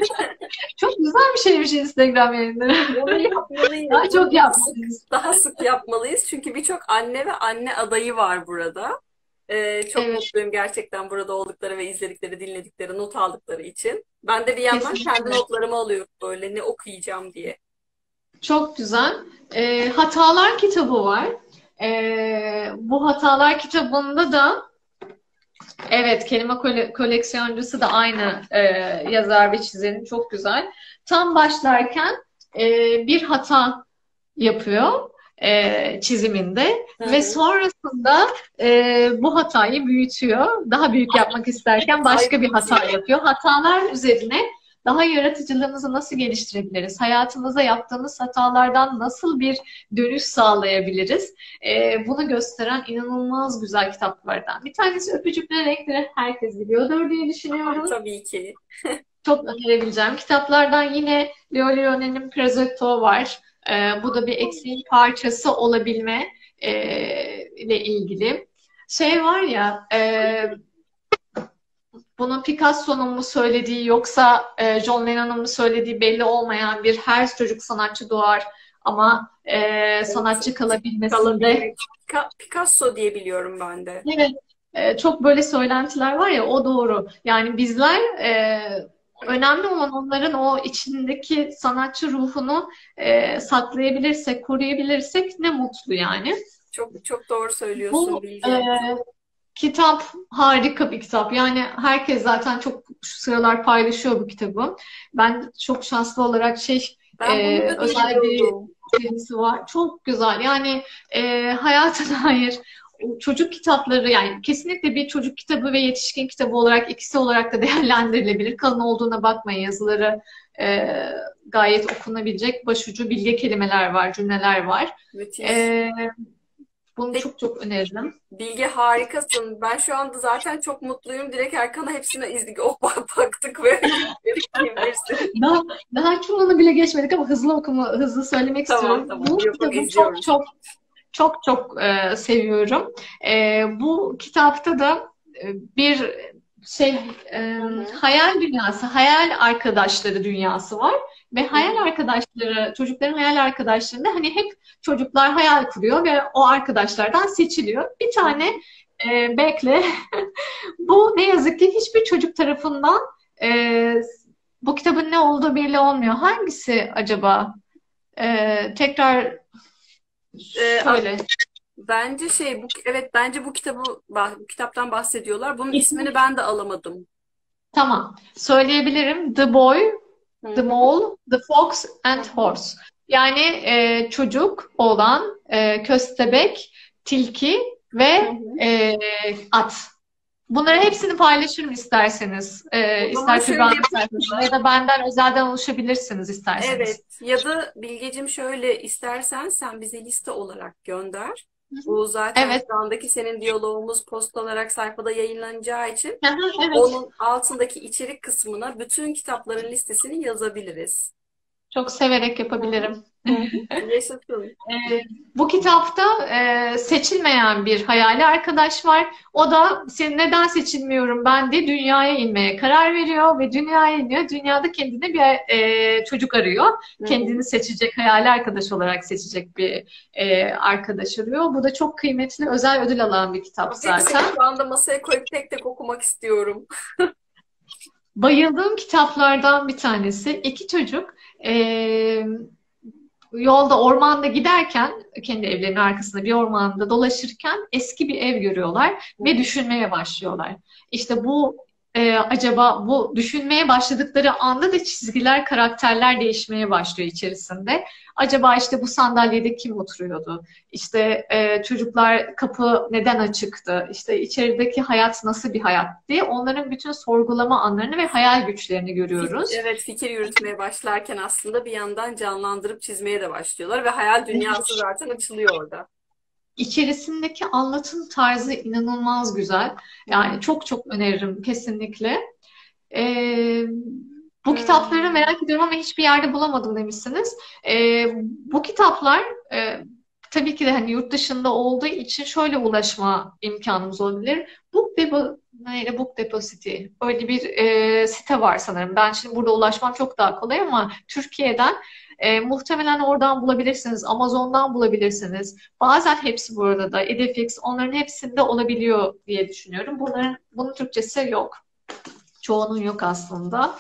Çok güzel bir şeymiş Instagram yayınları. Bunu yapmalıyız. Daha çok yapmalıyız. Daha sık yapmalıyız. Çünkü birçok anne ve anne adayı var burada. Ee, çok Evet. mutluyum gerçekten burada oldukları ve izledikleri, dinledikleri, not aldıkları için. Ben de bir yandan kendi notlarımı alıyorum böyle ne okuyacağım diye. Çok güzel. Ee, Hatalar kitabı var. Ee, bu Hatalar kitabında da evet kelime kole- koleksiyoncusu da aynı e, yazar ve çizerin çok güzel. Tam başlarken e, bir hata yapıyor e, çiziminde Hı ve sonrasında e, bu hatayı büyütüyor. Daha büyük yapmak isterken başka bir hata yapıyor. Hatalar üzerine daha yaratıcılığımızı nasıl geliştirebiliriz? Hayatımızda yaptığımız hatalardan nasıl bir dönüş sağlayabiliriz? E, bunu gösteren inanılmaz güzel kitaplardan. Bir tanesi Öpücükler Renkleri herkes biliyordur diye düşünüyorum. Tabii ki. Çok önerebileceğim kitaplardan yine Leo Leone'nin Presetto var. Ee, bu da bir eksiğin parçası olabilme e, ile ilgili. Şey var ya, e, bunu Picasso'nun mu söylediği yoksa e, John Lennon'un mu söylediği belli olmayan bir her çocuk sanatçı doğar ama e, sanatçı kalabilmesinde Kalabilmek. Pica- Picasso diye biliyorum ben de. Evet, e, çok böyle söylentiler var ya o doğru. Yani bizler e, önemli olan onların o içindeki sanatçı ruhunu e, saklayabilirsek, koruyabilirsek ne mutlu yani. Çok çok doğru söylüyorsun Bu e, kitap harika bir kitap. Yani herkes zaten çok şu sıralar paylaşıyor bu kitabı. Ben çok şanslı olarak şey Ben e, özel bir serisi var. Çok güzel. Yani e, hayata dair çocuk kitapları yani kesinlikle bir çocuk kitabı ve yetişkin kitabı olarak ikisi olarak da değerlendirilebilir. Kalın olduğuna bakmayın yazıları e, gayet okunabilecek başucu bilge kelimeler var, cümleler var. Müthiş. E, bunu Peki, çok çok öneririm. Bilge harikasın. Ben şu anda zaten çok mutluyum. Direkt Erkan'a hepsine izledik. Oh bak- baktık ve. Daha, daha çoğunu bile geçmedik ama hızlı okuma, hızlı söylemek Tamam istiyorum. tamam. Bu kitabı çok çok çok çok e, seviyorum. E, bu kitapta da e, bir şey e, hayal dünyası, hayal arkadaşları dünyası var ve hayal arkadaşları, çocukların hayal arkadaşlarında hani hep çocuklar hayal kuruyor ve o arkadaşlardan seçiliyor. Bir tane e, bekle. Bu ne yazık ki hiçbir çocuk tarafından e, bu kitabın ne olduğu belli olmuyor. Hangisi acaba? E, tekrar a- söyle. bence şey bu evet bence bu kitabı bu kitaptan bahsediyorlar. Bunun İsmi ismini ben de alamadım. tamam. Söyleyebilirim. The Boy, The. Mole, The Fox and. Horse. Yani e, çocuk, oğlan, e, köstebek, tilki ve e, at. Bunları hepsini paylaşırım isterseniz. E, zaman ister Kübra'nın ya da benden özelden ulaşabilirsiniz isterseniz. Evet ya da Bilgecim şöyle istersen sen bize liste olarak gönder. Bu zaten Evet. şu andaki senin diyalogumuz postlanarak sayfada yayınlanacağı için Evet. onun altındaki içerik kısmına bütün kitapların listesini yazabiliriz. Çok severek yapabilirim. Yaşasın. Ee, bu kitapta e, seçilmeyen bir hayali arkadaş var. O da sen neden seçilmiyorum ben de dünyaya inmeye karar veriyor ve dünyaya iniyor. Dünyada kendine bir e, çocuk arıyor. Hı. Kendini seçecek, hayali arkadaş olarak seçecek bir e, arkadaş arıyor. Bu da çok kıymetli, özel ödül alan bir kitap zaten. şu anda masaya koyup tek tek okumak istiyorum. Bayıldığım kitaplardan bir tanesi. İki çocuk e, yolda ormanda giderken kendi evlerinin arkasında bir ormanda dolaşırken eski bir ev görüyorlar ve düşünmeye başlıyorlar. İşte bu e, acaba bu düşünmeye başladıkları anda da çizgiler, karakterler değişmeye başlıyor içerisinde. Acaba işte bu sandalyede kim oturuyordu? İşte e, çocuklar kapı neden açıktı? İşte içerideki hayat nasıl bir hayat diye onların bütün sorgulama anlarını ve hayal güçlerini görüyoruz. Evet, fikir yürütmeye başlarken aslında bir yandan canlandırıp çizmeye de başlıyorlar ve hayal dünyası zaten açılıyor orada. İçerisindeki anlatım tarzı inanılmaz güzel. Yani çok çok öneririm kesinlikle. Ee, bu kitapları merak ediyorum ama hiçbir yerde bulamadım demişsiniz. Ee, bu kitaplar e, tabii ki de hani yurt dışında olduğu için şöyle ulaşma imkanımız olabilir. Book Depo, neyle Book Deposity öyle bir e, site var sanırım. Ben şimdi burada ulaşmam çok daha kolay ama Türkiye'den e, muhtemelen oradan bulabilirsiniz. Amazon'dan bulabilirsiniz. Bazen hepsi burada da Edifix onların hepsinde olabiliyor diye düşünüyorum. Bunların bunun Türkçesi yok. Çoğunun yok aslında.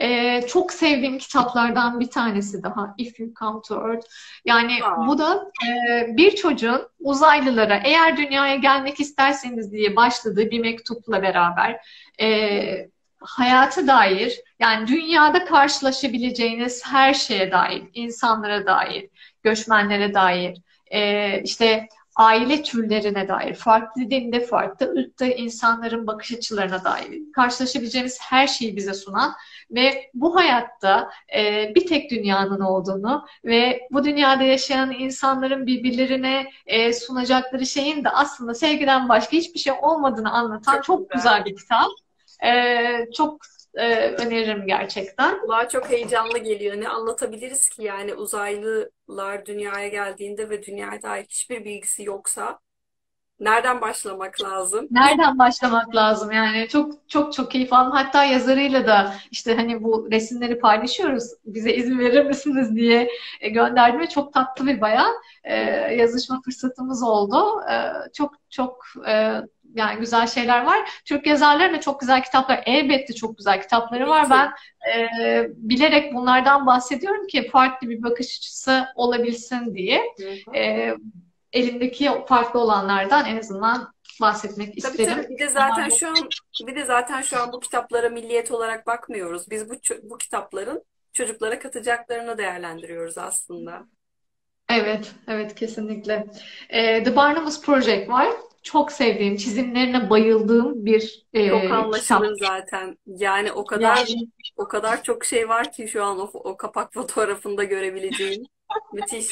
Ee, çok sevdiğim kitaplardan bir tanesi daha If You Come to Earth. Yani Aa, bu da e, bir çocuğun uzaylılara eğer dünyaya gelmek isterseniz diye başladığı bir mektupla beraber e, hayata dair yani dünyada karşılaşabileceğiniz her şeye dair, insanlara dair, göçmenlere dair, e, işte aile türlerine dair, farklı dinde, farklı ırkta insanların bakış açılarına dair karşılaşabileceğimiz her şeyi bize sunan ve bu hayatta e, bir tek dünyanın olduğunu ve bu dünyada yaşayan insanların birbirlerine e, sunacakları şeyin de aslında sevgiden başka hiçbir şey olmadığını anlatan çok çok güzel. güzel bir kitap. E, çok e, öneririm gerçekten. Kulağa çok heyecanlı geliyor. Ne anlatabiliriz ki yani uzaylılar dünyaya geldiğinde ve dünyaya dair hiçbir bilgisi yoksa nereden başlamak lazım? Nereden başlamak lazım yani çok çok çok keyif aldım. Hatta yazarıyla da işte hani bu resimleri paylaşıyoruz. Bize izin verir misiniz diye e, gönderdim ve çok tatlı bir bayan e, yazışma fırsatımız oldu. E, çok çok e, yani güzel şeyler var. Türk yazarların da çok güzel kitaplar, elbette çok güzel kitapları var. Ben e, bilerek bunlardan bahsediyorum ki farklı bir bakış açısı olabilsin diye. E, elimdeki farklı olanlardan en azından bahsetmek tabii, isterim. Tabii. Bir de zaten şu an bir de zaten şu an bu kitaplara milliyet olarak bakmıyoruz. Biz bu bu kitapların çocuklara katacaklarını değerlendiriyoruz aslında. Evet, evet kesinlikle. Ee, The Barnabas Project var. Çok sevdiğim, çizimlerine bayıldığım bir e, Çok anlaşılır kitap. zaten. Yani o kadar yani... o kadar çok şey var ki şu an o, o kapak fotoğrafında görebileceğin. Müthiş.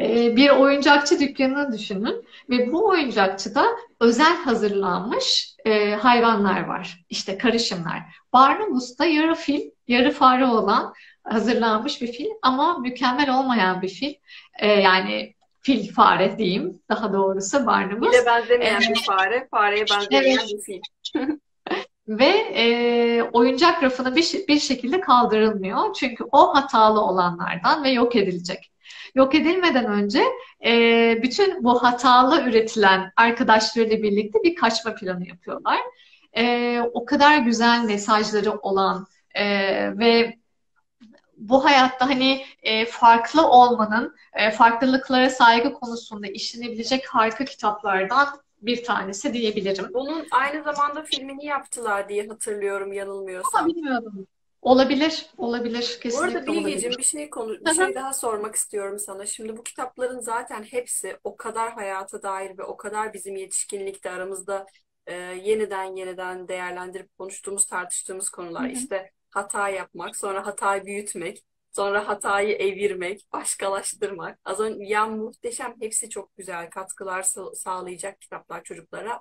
Ee, bir oyuncakçı dükkanını düşünün ve bu oyuncakçıda özel hazırlanmış e, hayvanlar var. İşte karışımlar. Barnabas'ta yarı fil, yarı fare olan hazırlanmış bir fil ama mükemmel olmayan bir fil. E, yani fil fare diyeyim daha doğrusu Barnabas. File benzemeyen bir fare, fareye benzemeyen evet. bir fil. Ve e, oyuncak rafına bir, bir şekilde kaldırılmıyor. Çünkü o hatalı olanlardan ve yok edilecek. Yok edilmeden önce e, bütün bu hatalı üretilen arkadaşlarıyla birlikte bir kaçma planı yapıyorlar. E, o kadar güzel mesajları olan e, ve bu hayatta hani e, farklı olmanın, e, farklılıklara saygı konusunda işlenebilecek harika kitaplardan bir tanesi diyebilirim. Bunun aynı zamanda filmini yaptılar diye hatırlıyorum yanılmıyorsam. Ama bilmiyordum. Olabilir, olabilir. Kesinlikle Bu arada Bilgeciğim bir şey konu, bir şey daha sormak istiyorum sana. Şimdi bu kitapların zaten hepsi o kadar hayata dair ve o kadar bizim yetişkinlikte aramızda e, yeniden yeniden değerlendirip konuştuğumuz, tartıştığımız konular. Hı hı. İşte hata yapmak, sonra hatayı büyütmek, sonra hatayı evirmek, başkalaştırmak. Az önce yan muhteşem hepsi çok güzel katkılar sağlayacak kitaplar çocuklara.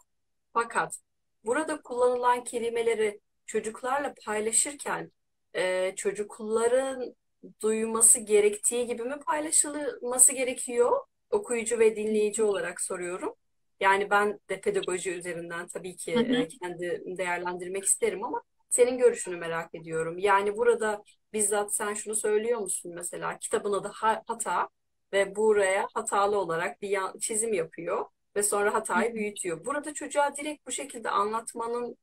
Fakat burada kullanılan kelimeleri çocuklarla paylaşırken e, çocukların duyması gerektiği gibi mi paylaşılması gerekiyor? Okuyucu ve dinleyici olarak soruyorum. Yani ben de pedagoji üzerinden tabii ki hı hı. E, kendi değerlendirmek isterim ama senin görüşünü merak ediyorum. Yani burada bizzat sen şunu söylüyor musun mesela kitabın adı hata ve buraya hatalı olarak bir çizim yapıyor ve sonra hatayı büyütüyor. Burada çocuğa direkt bu şekilde anlatmanın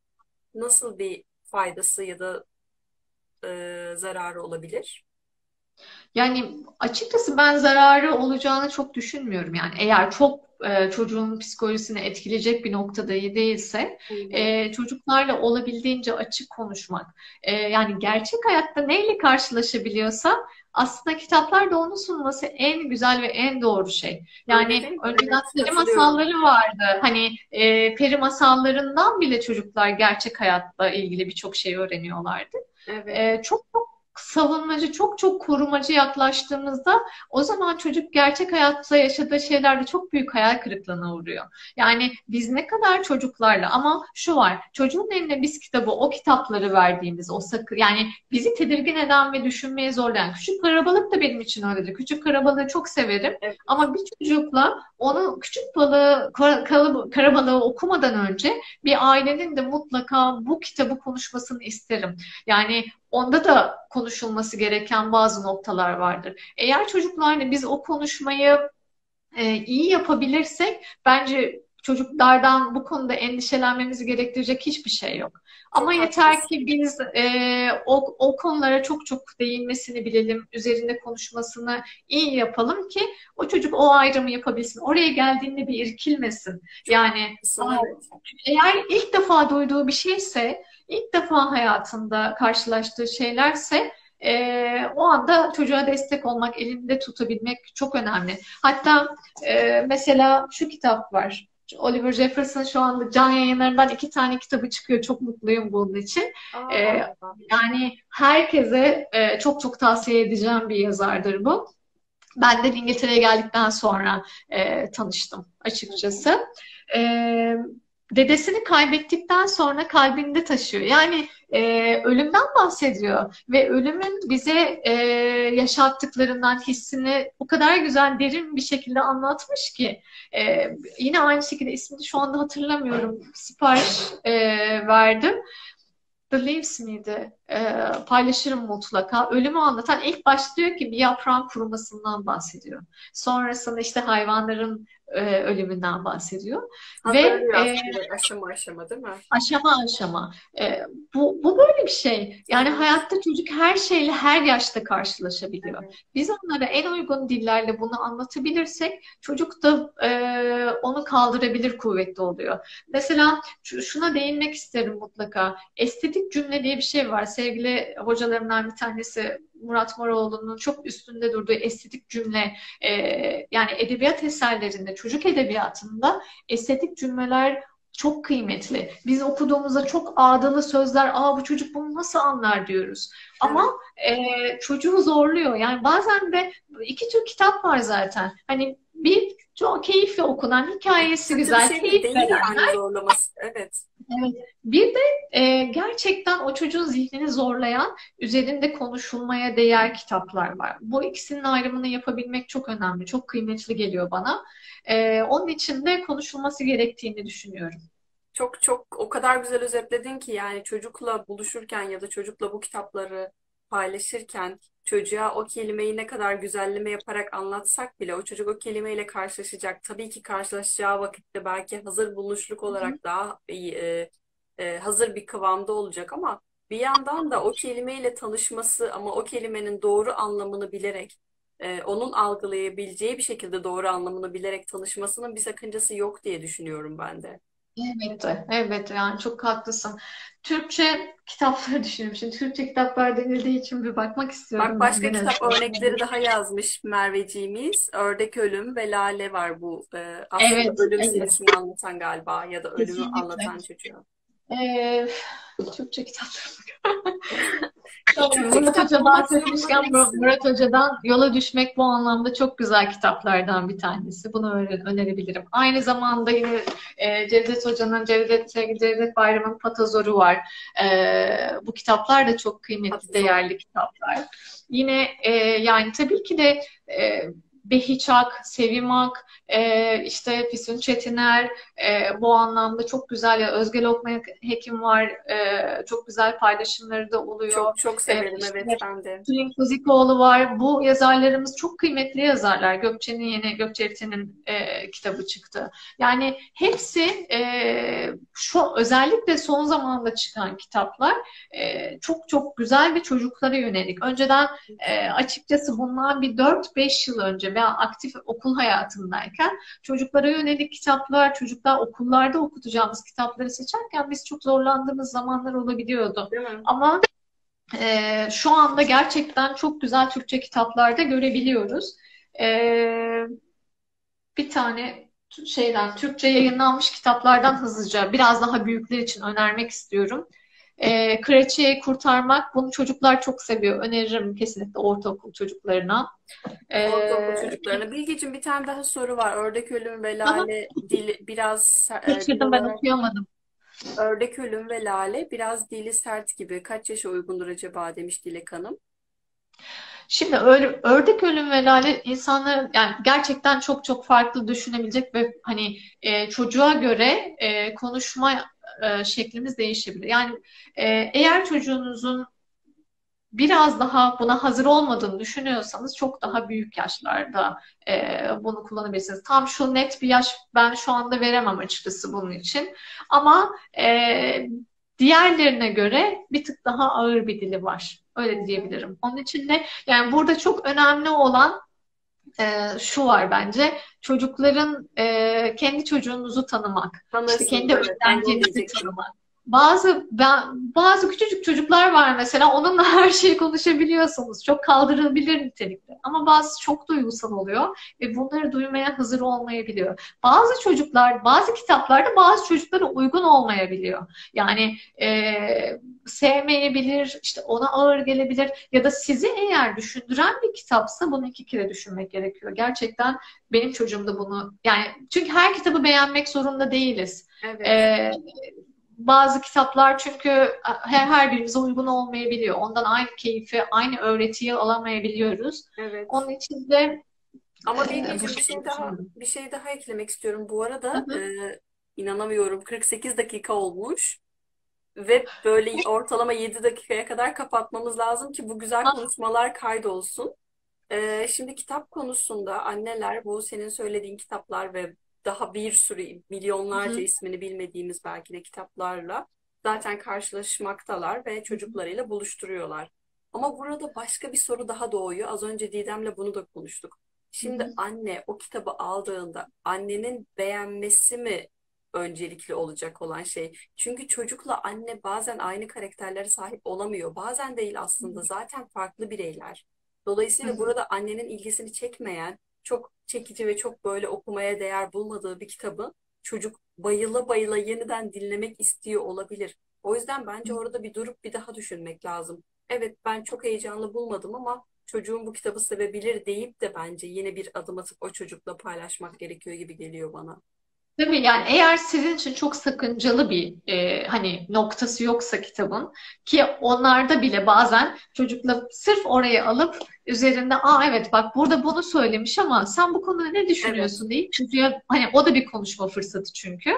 nasıl bir faydası ya da e, zararı olabilir? Yani açıkçası ben zararı olacağını çok düşünmüyorum. Yani eğer çok e, çocuğun psikolojisini etkileyecek bir noktada değilse e, çocuklarla olabildiğince açık konuşmak. E, yani gerçek hayatta neyle karşılaşabiliyorsa aslında kitaplarda onu sunması en güzel ve en doğru şey. Yani önceden peri masalları vardı. Hani e, peri masallarından bile çocuklar gerçek hayatla ilgili birçok şey öğreniyorlardı. Evet. E, çok çok savunmacı, çok çok korumacı yaklaştığımızda o zaman çocuk gerçek hayatta yaşadığı şeylerde çok büyük hayal kırıklığına uğruyor. Yani biz ne kadar çocuklarla ama şu var, çocuğun eline biz kitabı, o kitapları verdiğimiz, o sakı, yani bizi tedirgin eden ve düşünmeye zorlayan, küçük karabalık da benim için öyledir. Küçük karabalığı çok severim evet. ama bir çocukla onu küçük balığı, karabalığı okumadan önce bir ailenin de mutlaka bu kitabı konuşmasını isterim. Yani onda da konuşulması gereken bazı noktalar vardır. Eğer çocuklarla biz o konuşmayı e, iyi yapabilirsek bence çocuklardan bu konuda endişelenmemizi gerektirecek hiçbir şey yok. Ama yeter ki biz e, o, o konulara çok çok değinmesini bilelim, üzerinde konuşmasını iyi yapalım ki o çocuk o ayrımı yapabilsin. Oraya geldiğinde bir irkilmesin. Yani eğer ilk defa duyduğu bir şeyse ilk defa hayatında karşılaştığı şeylerse e, o anda çocuğa destek olmak, elinde tutabilmek çok önemli. Hatta e, mesela şu kitap var. Oliver Jefferson şu anda can yayınlarından iki tane kitabı çıkıyor. Çok mutluyum bunun için. Aa, ee, yani herkese e, çok çok tavsiye edeceğim bir yazardır bu. Ben de İngiltere'ye geldikten sonra e, tanıştım açıkçası. E, dedesini kaybettikten sonra kalbinde taşıyor. Yani e, ölümden bahsediyor ve ölümün bize e, yaşattıklarından hissini o kadar güzel derin bir şekilde anlatmış ki e, yine aynı şekilde ismini şu anda hatırlamıyorum sipariş e, verdim. The Leaves miydi? E, paylaşırım mutlaka. Ölümü anlatan ilk başta diyor ki bir yaprağın kurumasından bahsediyor. Sonrasında işte hayvanların e, ölümünden bahsediyor. Ve Hazırlıyor e, aslında aşama aşama değil mi? aşama aşama. E, bu, bu böyle bir şey. Yani hayatta çocuk her şeyle her yaşta karşılaşabiliyor. evet. Biz onlara en uygun dillerle bunu anlatabilirsek çocuk da e, onu kaldırabilir kuvvetli oluyor. Mesela şu- şuna değinmek isterim mutlaka. Estetik cümle diye bir şey var. Sevgili hocalarımdan bir tanesi Murat Moroğlu'nun çok üstünde durduğu estetik cümle e, yani edebiyat eserlerinde, çocuk edebiyatında estetik cümleler çok kıymetli. Biz okuduğumuzda çok ağdalı sözler, aa bu çocuk bunu nasıl anlar diyoruz. Ama e, çocuğu zorluyor. Yani bazen de iki tür kitap var zaten. Hani bir çok keyifli okunan, hikayesi Kötü güzel, şey de keyif değil veren. yani zorlaması. Evet. Evet. Bir de e, gerçekten o çocuğun zihnini zorlayan, üzerinde konuşulmaya değer kitaplar var. Bu ikisinin ayrımını yapabilmek çok önemli, çok kıymetli geliyor bana. E, onun için de konuşulması gerektiğini düşünüyorum. Çok çok o kadar güzel özetledin ki yani çocukla buluşurken ya da çocukla bu kitapları paylaşırken çocuğa o kelimeyi ne kadar güzelleme yaparak anlatsak bile o çocuk o kelimeyle karşılaşacak. Tabii ki karşılaşacağı vakitte belki hazır buluşluk olarak daha e, e, hazır bir kıvamda olacak ama bir yandan da o kelimeyle tanışması ama o kelimenin doğru anlamını bilerek e, onun algılayabileceği bir şekilde doğru anlamını bilerek tanışmasının bir sakıncası yok diye düşünüyorum ben de. Evet, evet yani çok haklısın. Türkçe kitapları düşünüyorum. Şimdi Türkçe kitaplar denildiği için bir bakmak Bak istiyorum başka kitap örnekleri daha yazmış Merveciğimiz. Ördek Ölüm ve Lale var bu. Ee, aslında Evet, ölüm evet, serisini anlatan galiba ya da ölümü kesinlikle. anlatan çocuğu. Ee, Türkçe kitaplar. Murat kitap Hoca bulmak bahsetmişken Mur- zorundayız. Murat Hoca'dan Yola Düşmek bu anlamda çok güzel kitaplardan bir tanesi. Bunu öne- önerebilirim. Aynı zamanda yine e, Cevdet Hoca'nın Cevdet, sevgili Cevdet Bayram'ın Patazor'u var. E, bu kitaplar da çok kıymetli, değerli kitaplar. Yine e, yani tabii ki de e, Behiç Ak, Sevim Ak, e, işte Füsun Çetiner e, bu anlamda çok güzel ya Özge Lokma Hekim var. E, çok güzel paylaşımları da oluyor. Çok çok E, severim işte evet ben de. Tülin Kozikoğlu var. Bu yazarlarımız çok kıymetli yazarlar. Gökçe'nin yeni Gökçe Eriten'in e, kitabı çıktı. Yani hepsi e, şu özellikle son zamanda çıkan kitaplar e, çok çok güzel ve çocuklara yönelik. Önceden e, açıkçası bundan bir 4-5 yıl önce ben aktif okul hayatındayken çocuklara yönelik kitaplar, çocuklar okullarda okutacağımız kitapları seçerken biz çok zorlandığımız zamanlar olabiliyordu. Ama ee, şu anda gerçekten çok güzel Türkçe kitaplarda görebiliyoruz. Ee, bir tane şeyden Türkçe yayınlanmış kitaplardan hızlıca biraz daha büyükler için önermek istiyorum. Ee, Kraliçeyi Kurtarmak bunu çocuklar çok seviyor. Öneririm kesinlikle ortaokul çocuklarına. Ortaokul Ee, çocuklarına. Bilgeciğim bir tane daha soru var. Ördek Ölüm ve aha, Lale dili biraz e, kaçırdım ben olarak okuyamadım. Ördek Ölüm ve Lale biraz dili sert gibi. Kaç yaşa uygundur acaba demiş Dilek Hanım. Şimdi ördek ölüm ve lale insanlar yani gerçekten çok çok farklı düşünebilecek ve hani e, çocuğa göre e, konuşma e, şeklimiz değişebilir. Yani e, eğer çocuğunuzun biraz daha buna hazır olmadığını düşünüyorsanız çok daha büyük yaşlarda e, bunu kullanabilirsiniz. Tam şu net bir yaş ben şu anda veremem açıkçası bunun için. Ama e, diğerlerine göre bir tık daha ağır bir dili var. Öyle diyebilirim. Onun için de yani burada çok önemli olan e, şu var bence. Çocukların e, kendi çocuğunuzu tanımak. İşte Tanırsınız kendi öğrencinizi tanımak. Bazı ben, bazı küçücük çocuklar var mesela onunla her şeyi konuşabiliyorsunuz. Çok kaldırılabilir nitelikte. Ama bazı çok duygusal oluyor ve bunları duymaya hazır olmayabiliyor. Bazı çocuklar, bazı kitaplarda bazı çocuklara uygun olmayabiliyor. Yani e, sevmeyebilir, işte ona ağır gelebilir ya da sizi eğer düşündüren bir kitapsa bunu iki kere düşünmek gerekiyor. Gerçekten benim çocuğum da bunu yani çünkü her kitabı beğenmek zorunda değiliz. Evet. Ee, bazı kitaplar çünkü her, her birimize uygun olmayabiliyor. Ondan aynı keyfi, aynı öğretiyi alamayabiliyoruz. Evet. Onun için de Ama e, bu Bilgeciğim bir şey daha bir şey daha eklemek istiyorum. Bu Hı arada hı. e, inanamıyorum 48 dakika olmuş ve böyle ortalama 7 dakikaya kadar kapatmamız lazım ki bu güzel konuşmalar kaydolsun. Ee, şimdi kitap konusunda anneler bu senin söylediğin kitaplar ve daha bir sürü milyonlarca hı. ismini bilmediğimiz belki de kitaplarla zaten karşılaşmaktalar ve çocuklarıyla buluşturuyorlar. Ama burada başka bir soru daha doğuyor. Az önce Didem'le bunu da konuştuk. Şimdi hı. anne o kitabı aldığında annenin beğenmesi mi öncelikli olacak olan şey? Çünkü çocukla anne bazen aynı karakterlere sahip olamıyor. Bazen değil aslında. Zaten farklı bireyler. Dolayısıyla hı. burada annenin ilgisini çekmeyen, çok çekici ve çok böyle okumaya değer bulmadığı bir kitabı çocuk bayıla bayıla yeniden dinlemek istiyor olabilir. O yüzden bence orada bir durup bir daha düşünmek lazım. Evet ben çok heyecanlı bulmadım ama çocuğum bu kitabı sevebilir deyip de bence yine bir adım atıp o çocukla paylaşmak gerekiyor gibi geliyor bana. Tabii yani eğer sizin için çok sakıncalı bir e, hani noktası yoksa kitabın ki onlarda bile bazen çocukla sırf oraya alıp üzerinde aa evet bak burada bunu söylemiş ama sen bu konuda ne Evet. düşünüyorsun deyip çocuğa hani o da bir konuşma fırsatı çünkü.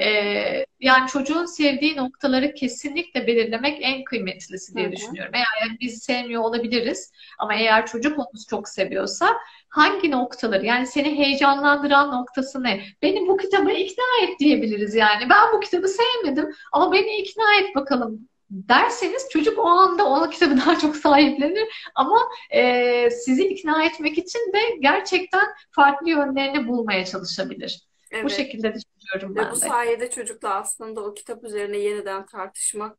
E, hı. yani çocuğun sevdiği noktaları kesinlikle belirlemek en kıymetlisi diye hı. düşünüyorum. Eğer biz sevmiyor olabiliriz ama eğer çocuk onu çok seviyorsa hangi noktaları yani seni heyecanlandıran noktası ne? Beni bu kitaba ikna et diyebiliriz yani. Ben bu kitabı sevmedim ama beni ikna et bakalım derseniz çocuk o anda o kitabı daha çok sahiplenir ama e, sizi ikna etmek için de gerçekten farklı yönlerini bulmaya çalışabilir. Bu Evet. şekilde düşünüyorum Ve bu ben de. sayede çocukla aslında o kitap üzerine yeniden tartışmak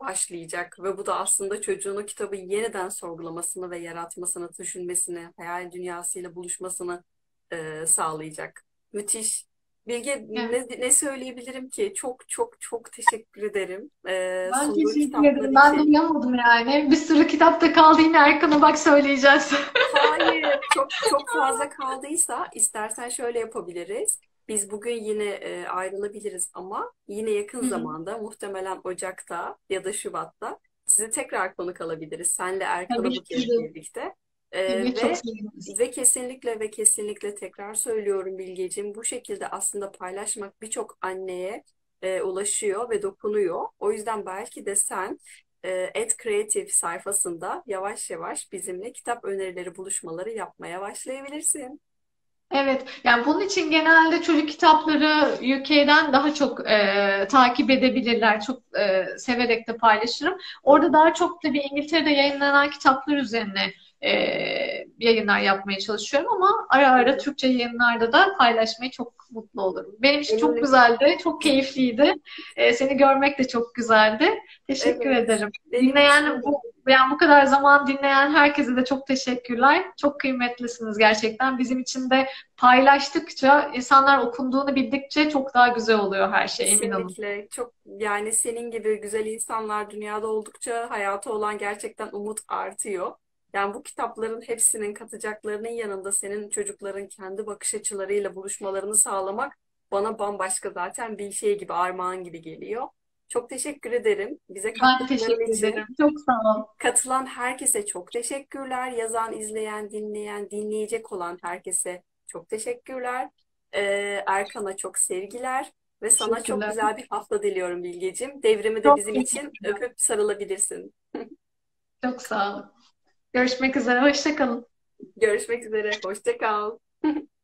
başlayacak. Ve bu da aslında çocuğun o kitabı yeniden sorgulamasını ve yaratmasını, düşünmesini, hayal dünyasıyla buluşmasını e, sağlayacak. Müthiş. Bilge ne, ne söyleyebilirim ki? Çok çok çok teşekkür ederim e, Ben sunduğu teşekkür kitaplar ederim. Ben için. duyamadım yani. Bir sürü kitapta kaldı yine Erkan'a bak söyleyeceğiz. Hayır, çok çok fazla kaldıysa istersen şöyle yapabiliriz. Biz bugün yine e, ayrılabiliriz ama yine yakın Hı hı. zamanda muhtemelen Ocak'ta ya da Şubat'ta sizi tekrar konuk alabiliriz. Senle Erkan'ı Tabii bu ki kez de. birlikte. E, çok ve ve kesinlikle ve kesinlikle tekrar söylüyorum Bilgeciğim bu şekilde aslında paylaşmak birçok anneye e, ulaşıyor ve dokunuyor. O yüzden belki de sen e, At Creative sayfasında yavaş yavaş bizimle kitap önerileri buluşmaları yapmaya başlayabilirsin. Evet, yani bunun için genelde çocuk kitapları UK'den daha çok e, takip edebilirler. Çok e, severek de paylaşırım. Orada daha çok tabii İngiltere'de yayınlanan kitaplar üzerine e, yayınlar yapmaya çalışıyorum ama ara ara. Türkçe yayınlarda da paylaşmayı çok mutlu olurum. Benim için çok güzeldi, çok keyifliydi. E, seni görmek de çok güzeldi. Teşekkür Evet. ederim. Dinleyen bu yani bu kadar zaman dinleyen herkese de çok teşekkürler. Çok kıymetlisiniz gerçekten. Bizim için de paylaştıkça, insanlar okunduğunu bildikçe çok daha güzel oluyor her şey, emin olun. Kesinlikle çok yani senin gibi güzel insanlar dünyada oldukça hayata olan gerçekten umut artıyor. Yani bu kitapların hepsinin katacaklarının yanında senin çocukların kendi bakış açılarıyla buluşmalarını sağlamak bana bambaşka zaten bir şey gibi armağan gibi geliyor. Çok teşekkür ederim bize Ben teşekkür için. Çok sağ ol. Katılan herkese çok teşekkürler. Yazan, izleyen, dinleyen, dinleyecek olan herkese çok teşekkürler. Ee, Erkan'a çok sevgiler ve sana çok Teşekkürler. güzel bir hafta diliyorum Bilgeciğim. Devrimi de Çok bizim için teşekkürler. öpüp sarılabilirsin. Çok sağ olun. Görüşmek üzere. Hoşça kalın. Görüşmek üzere. Hoşça kal.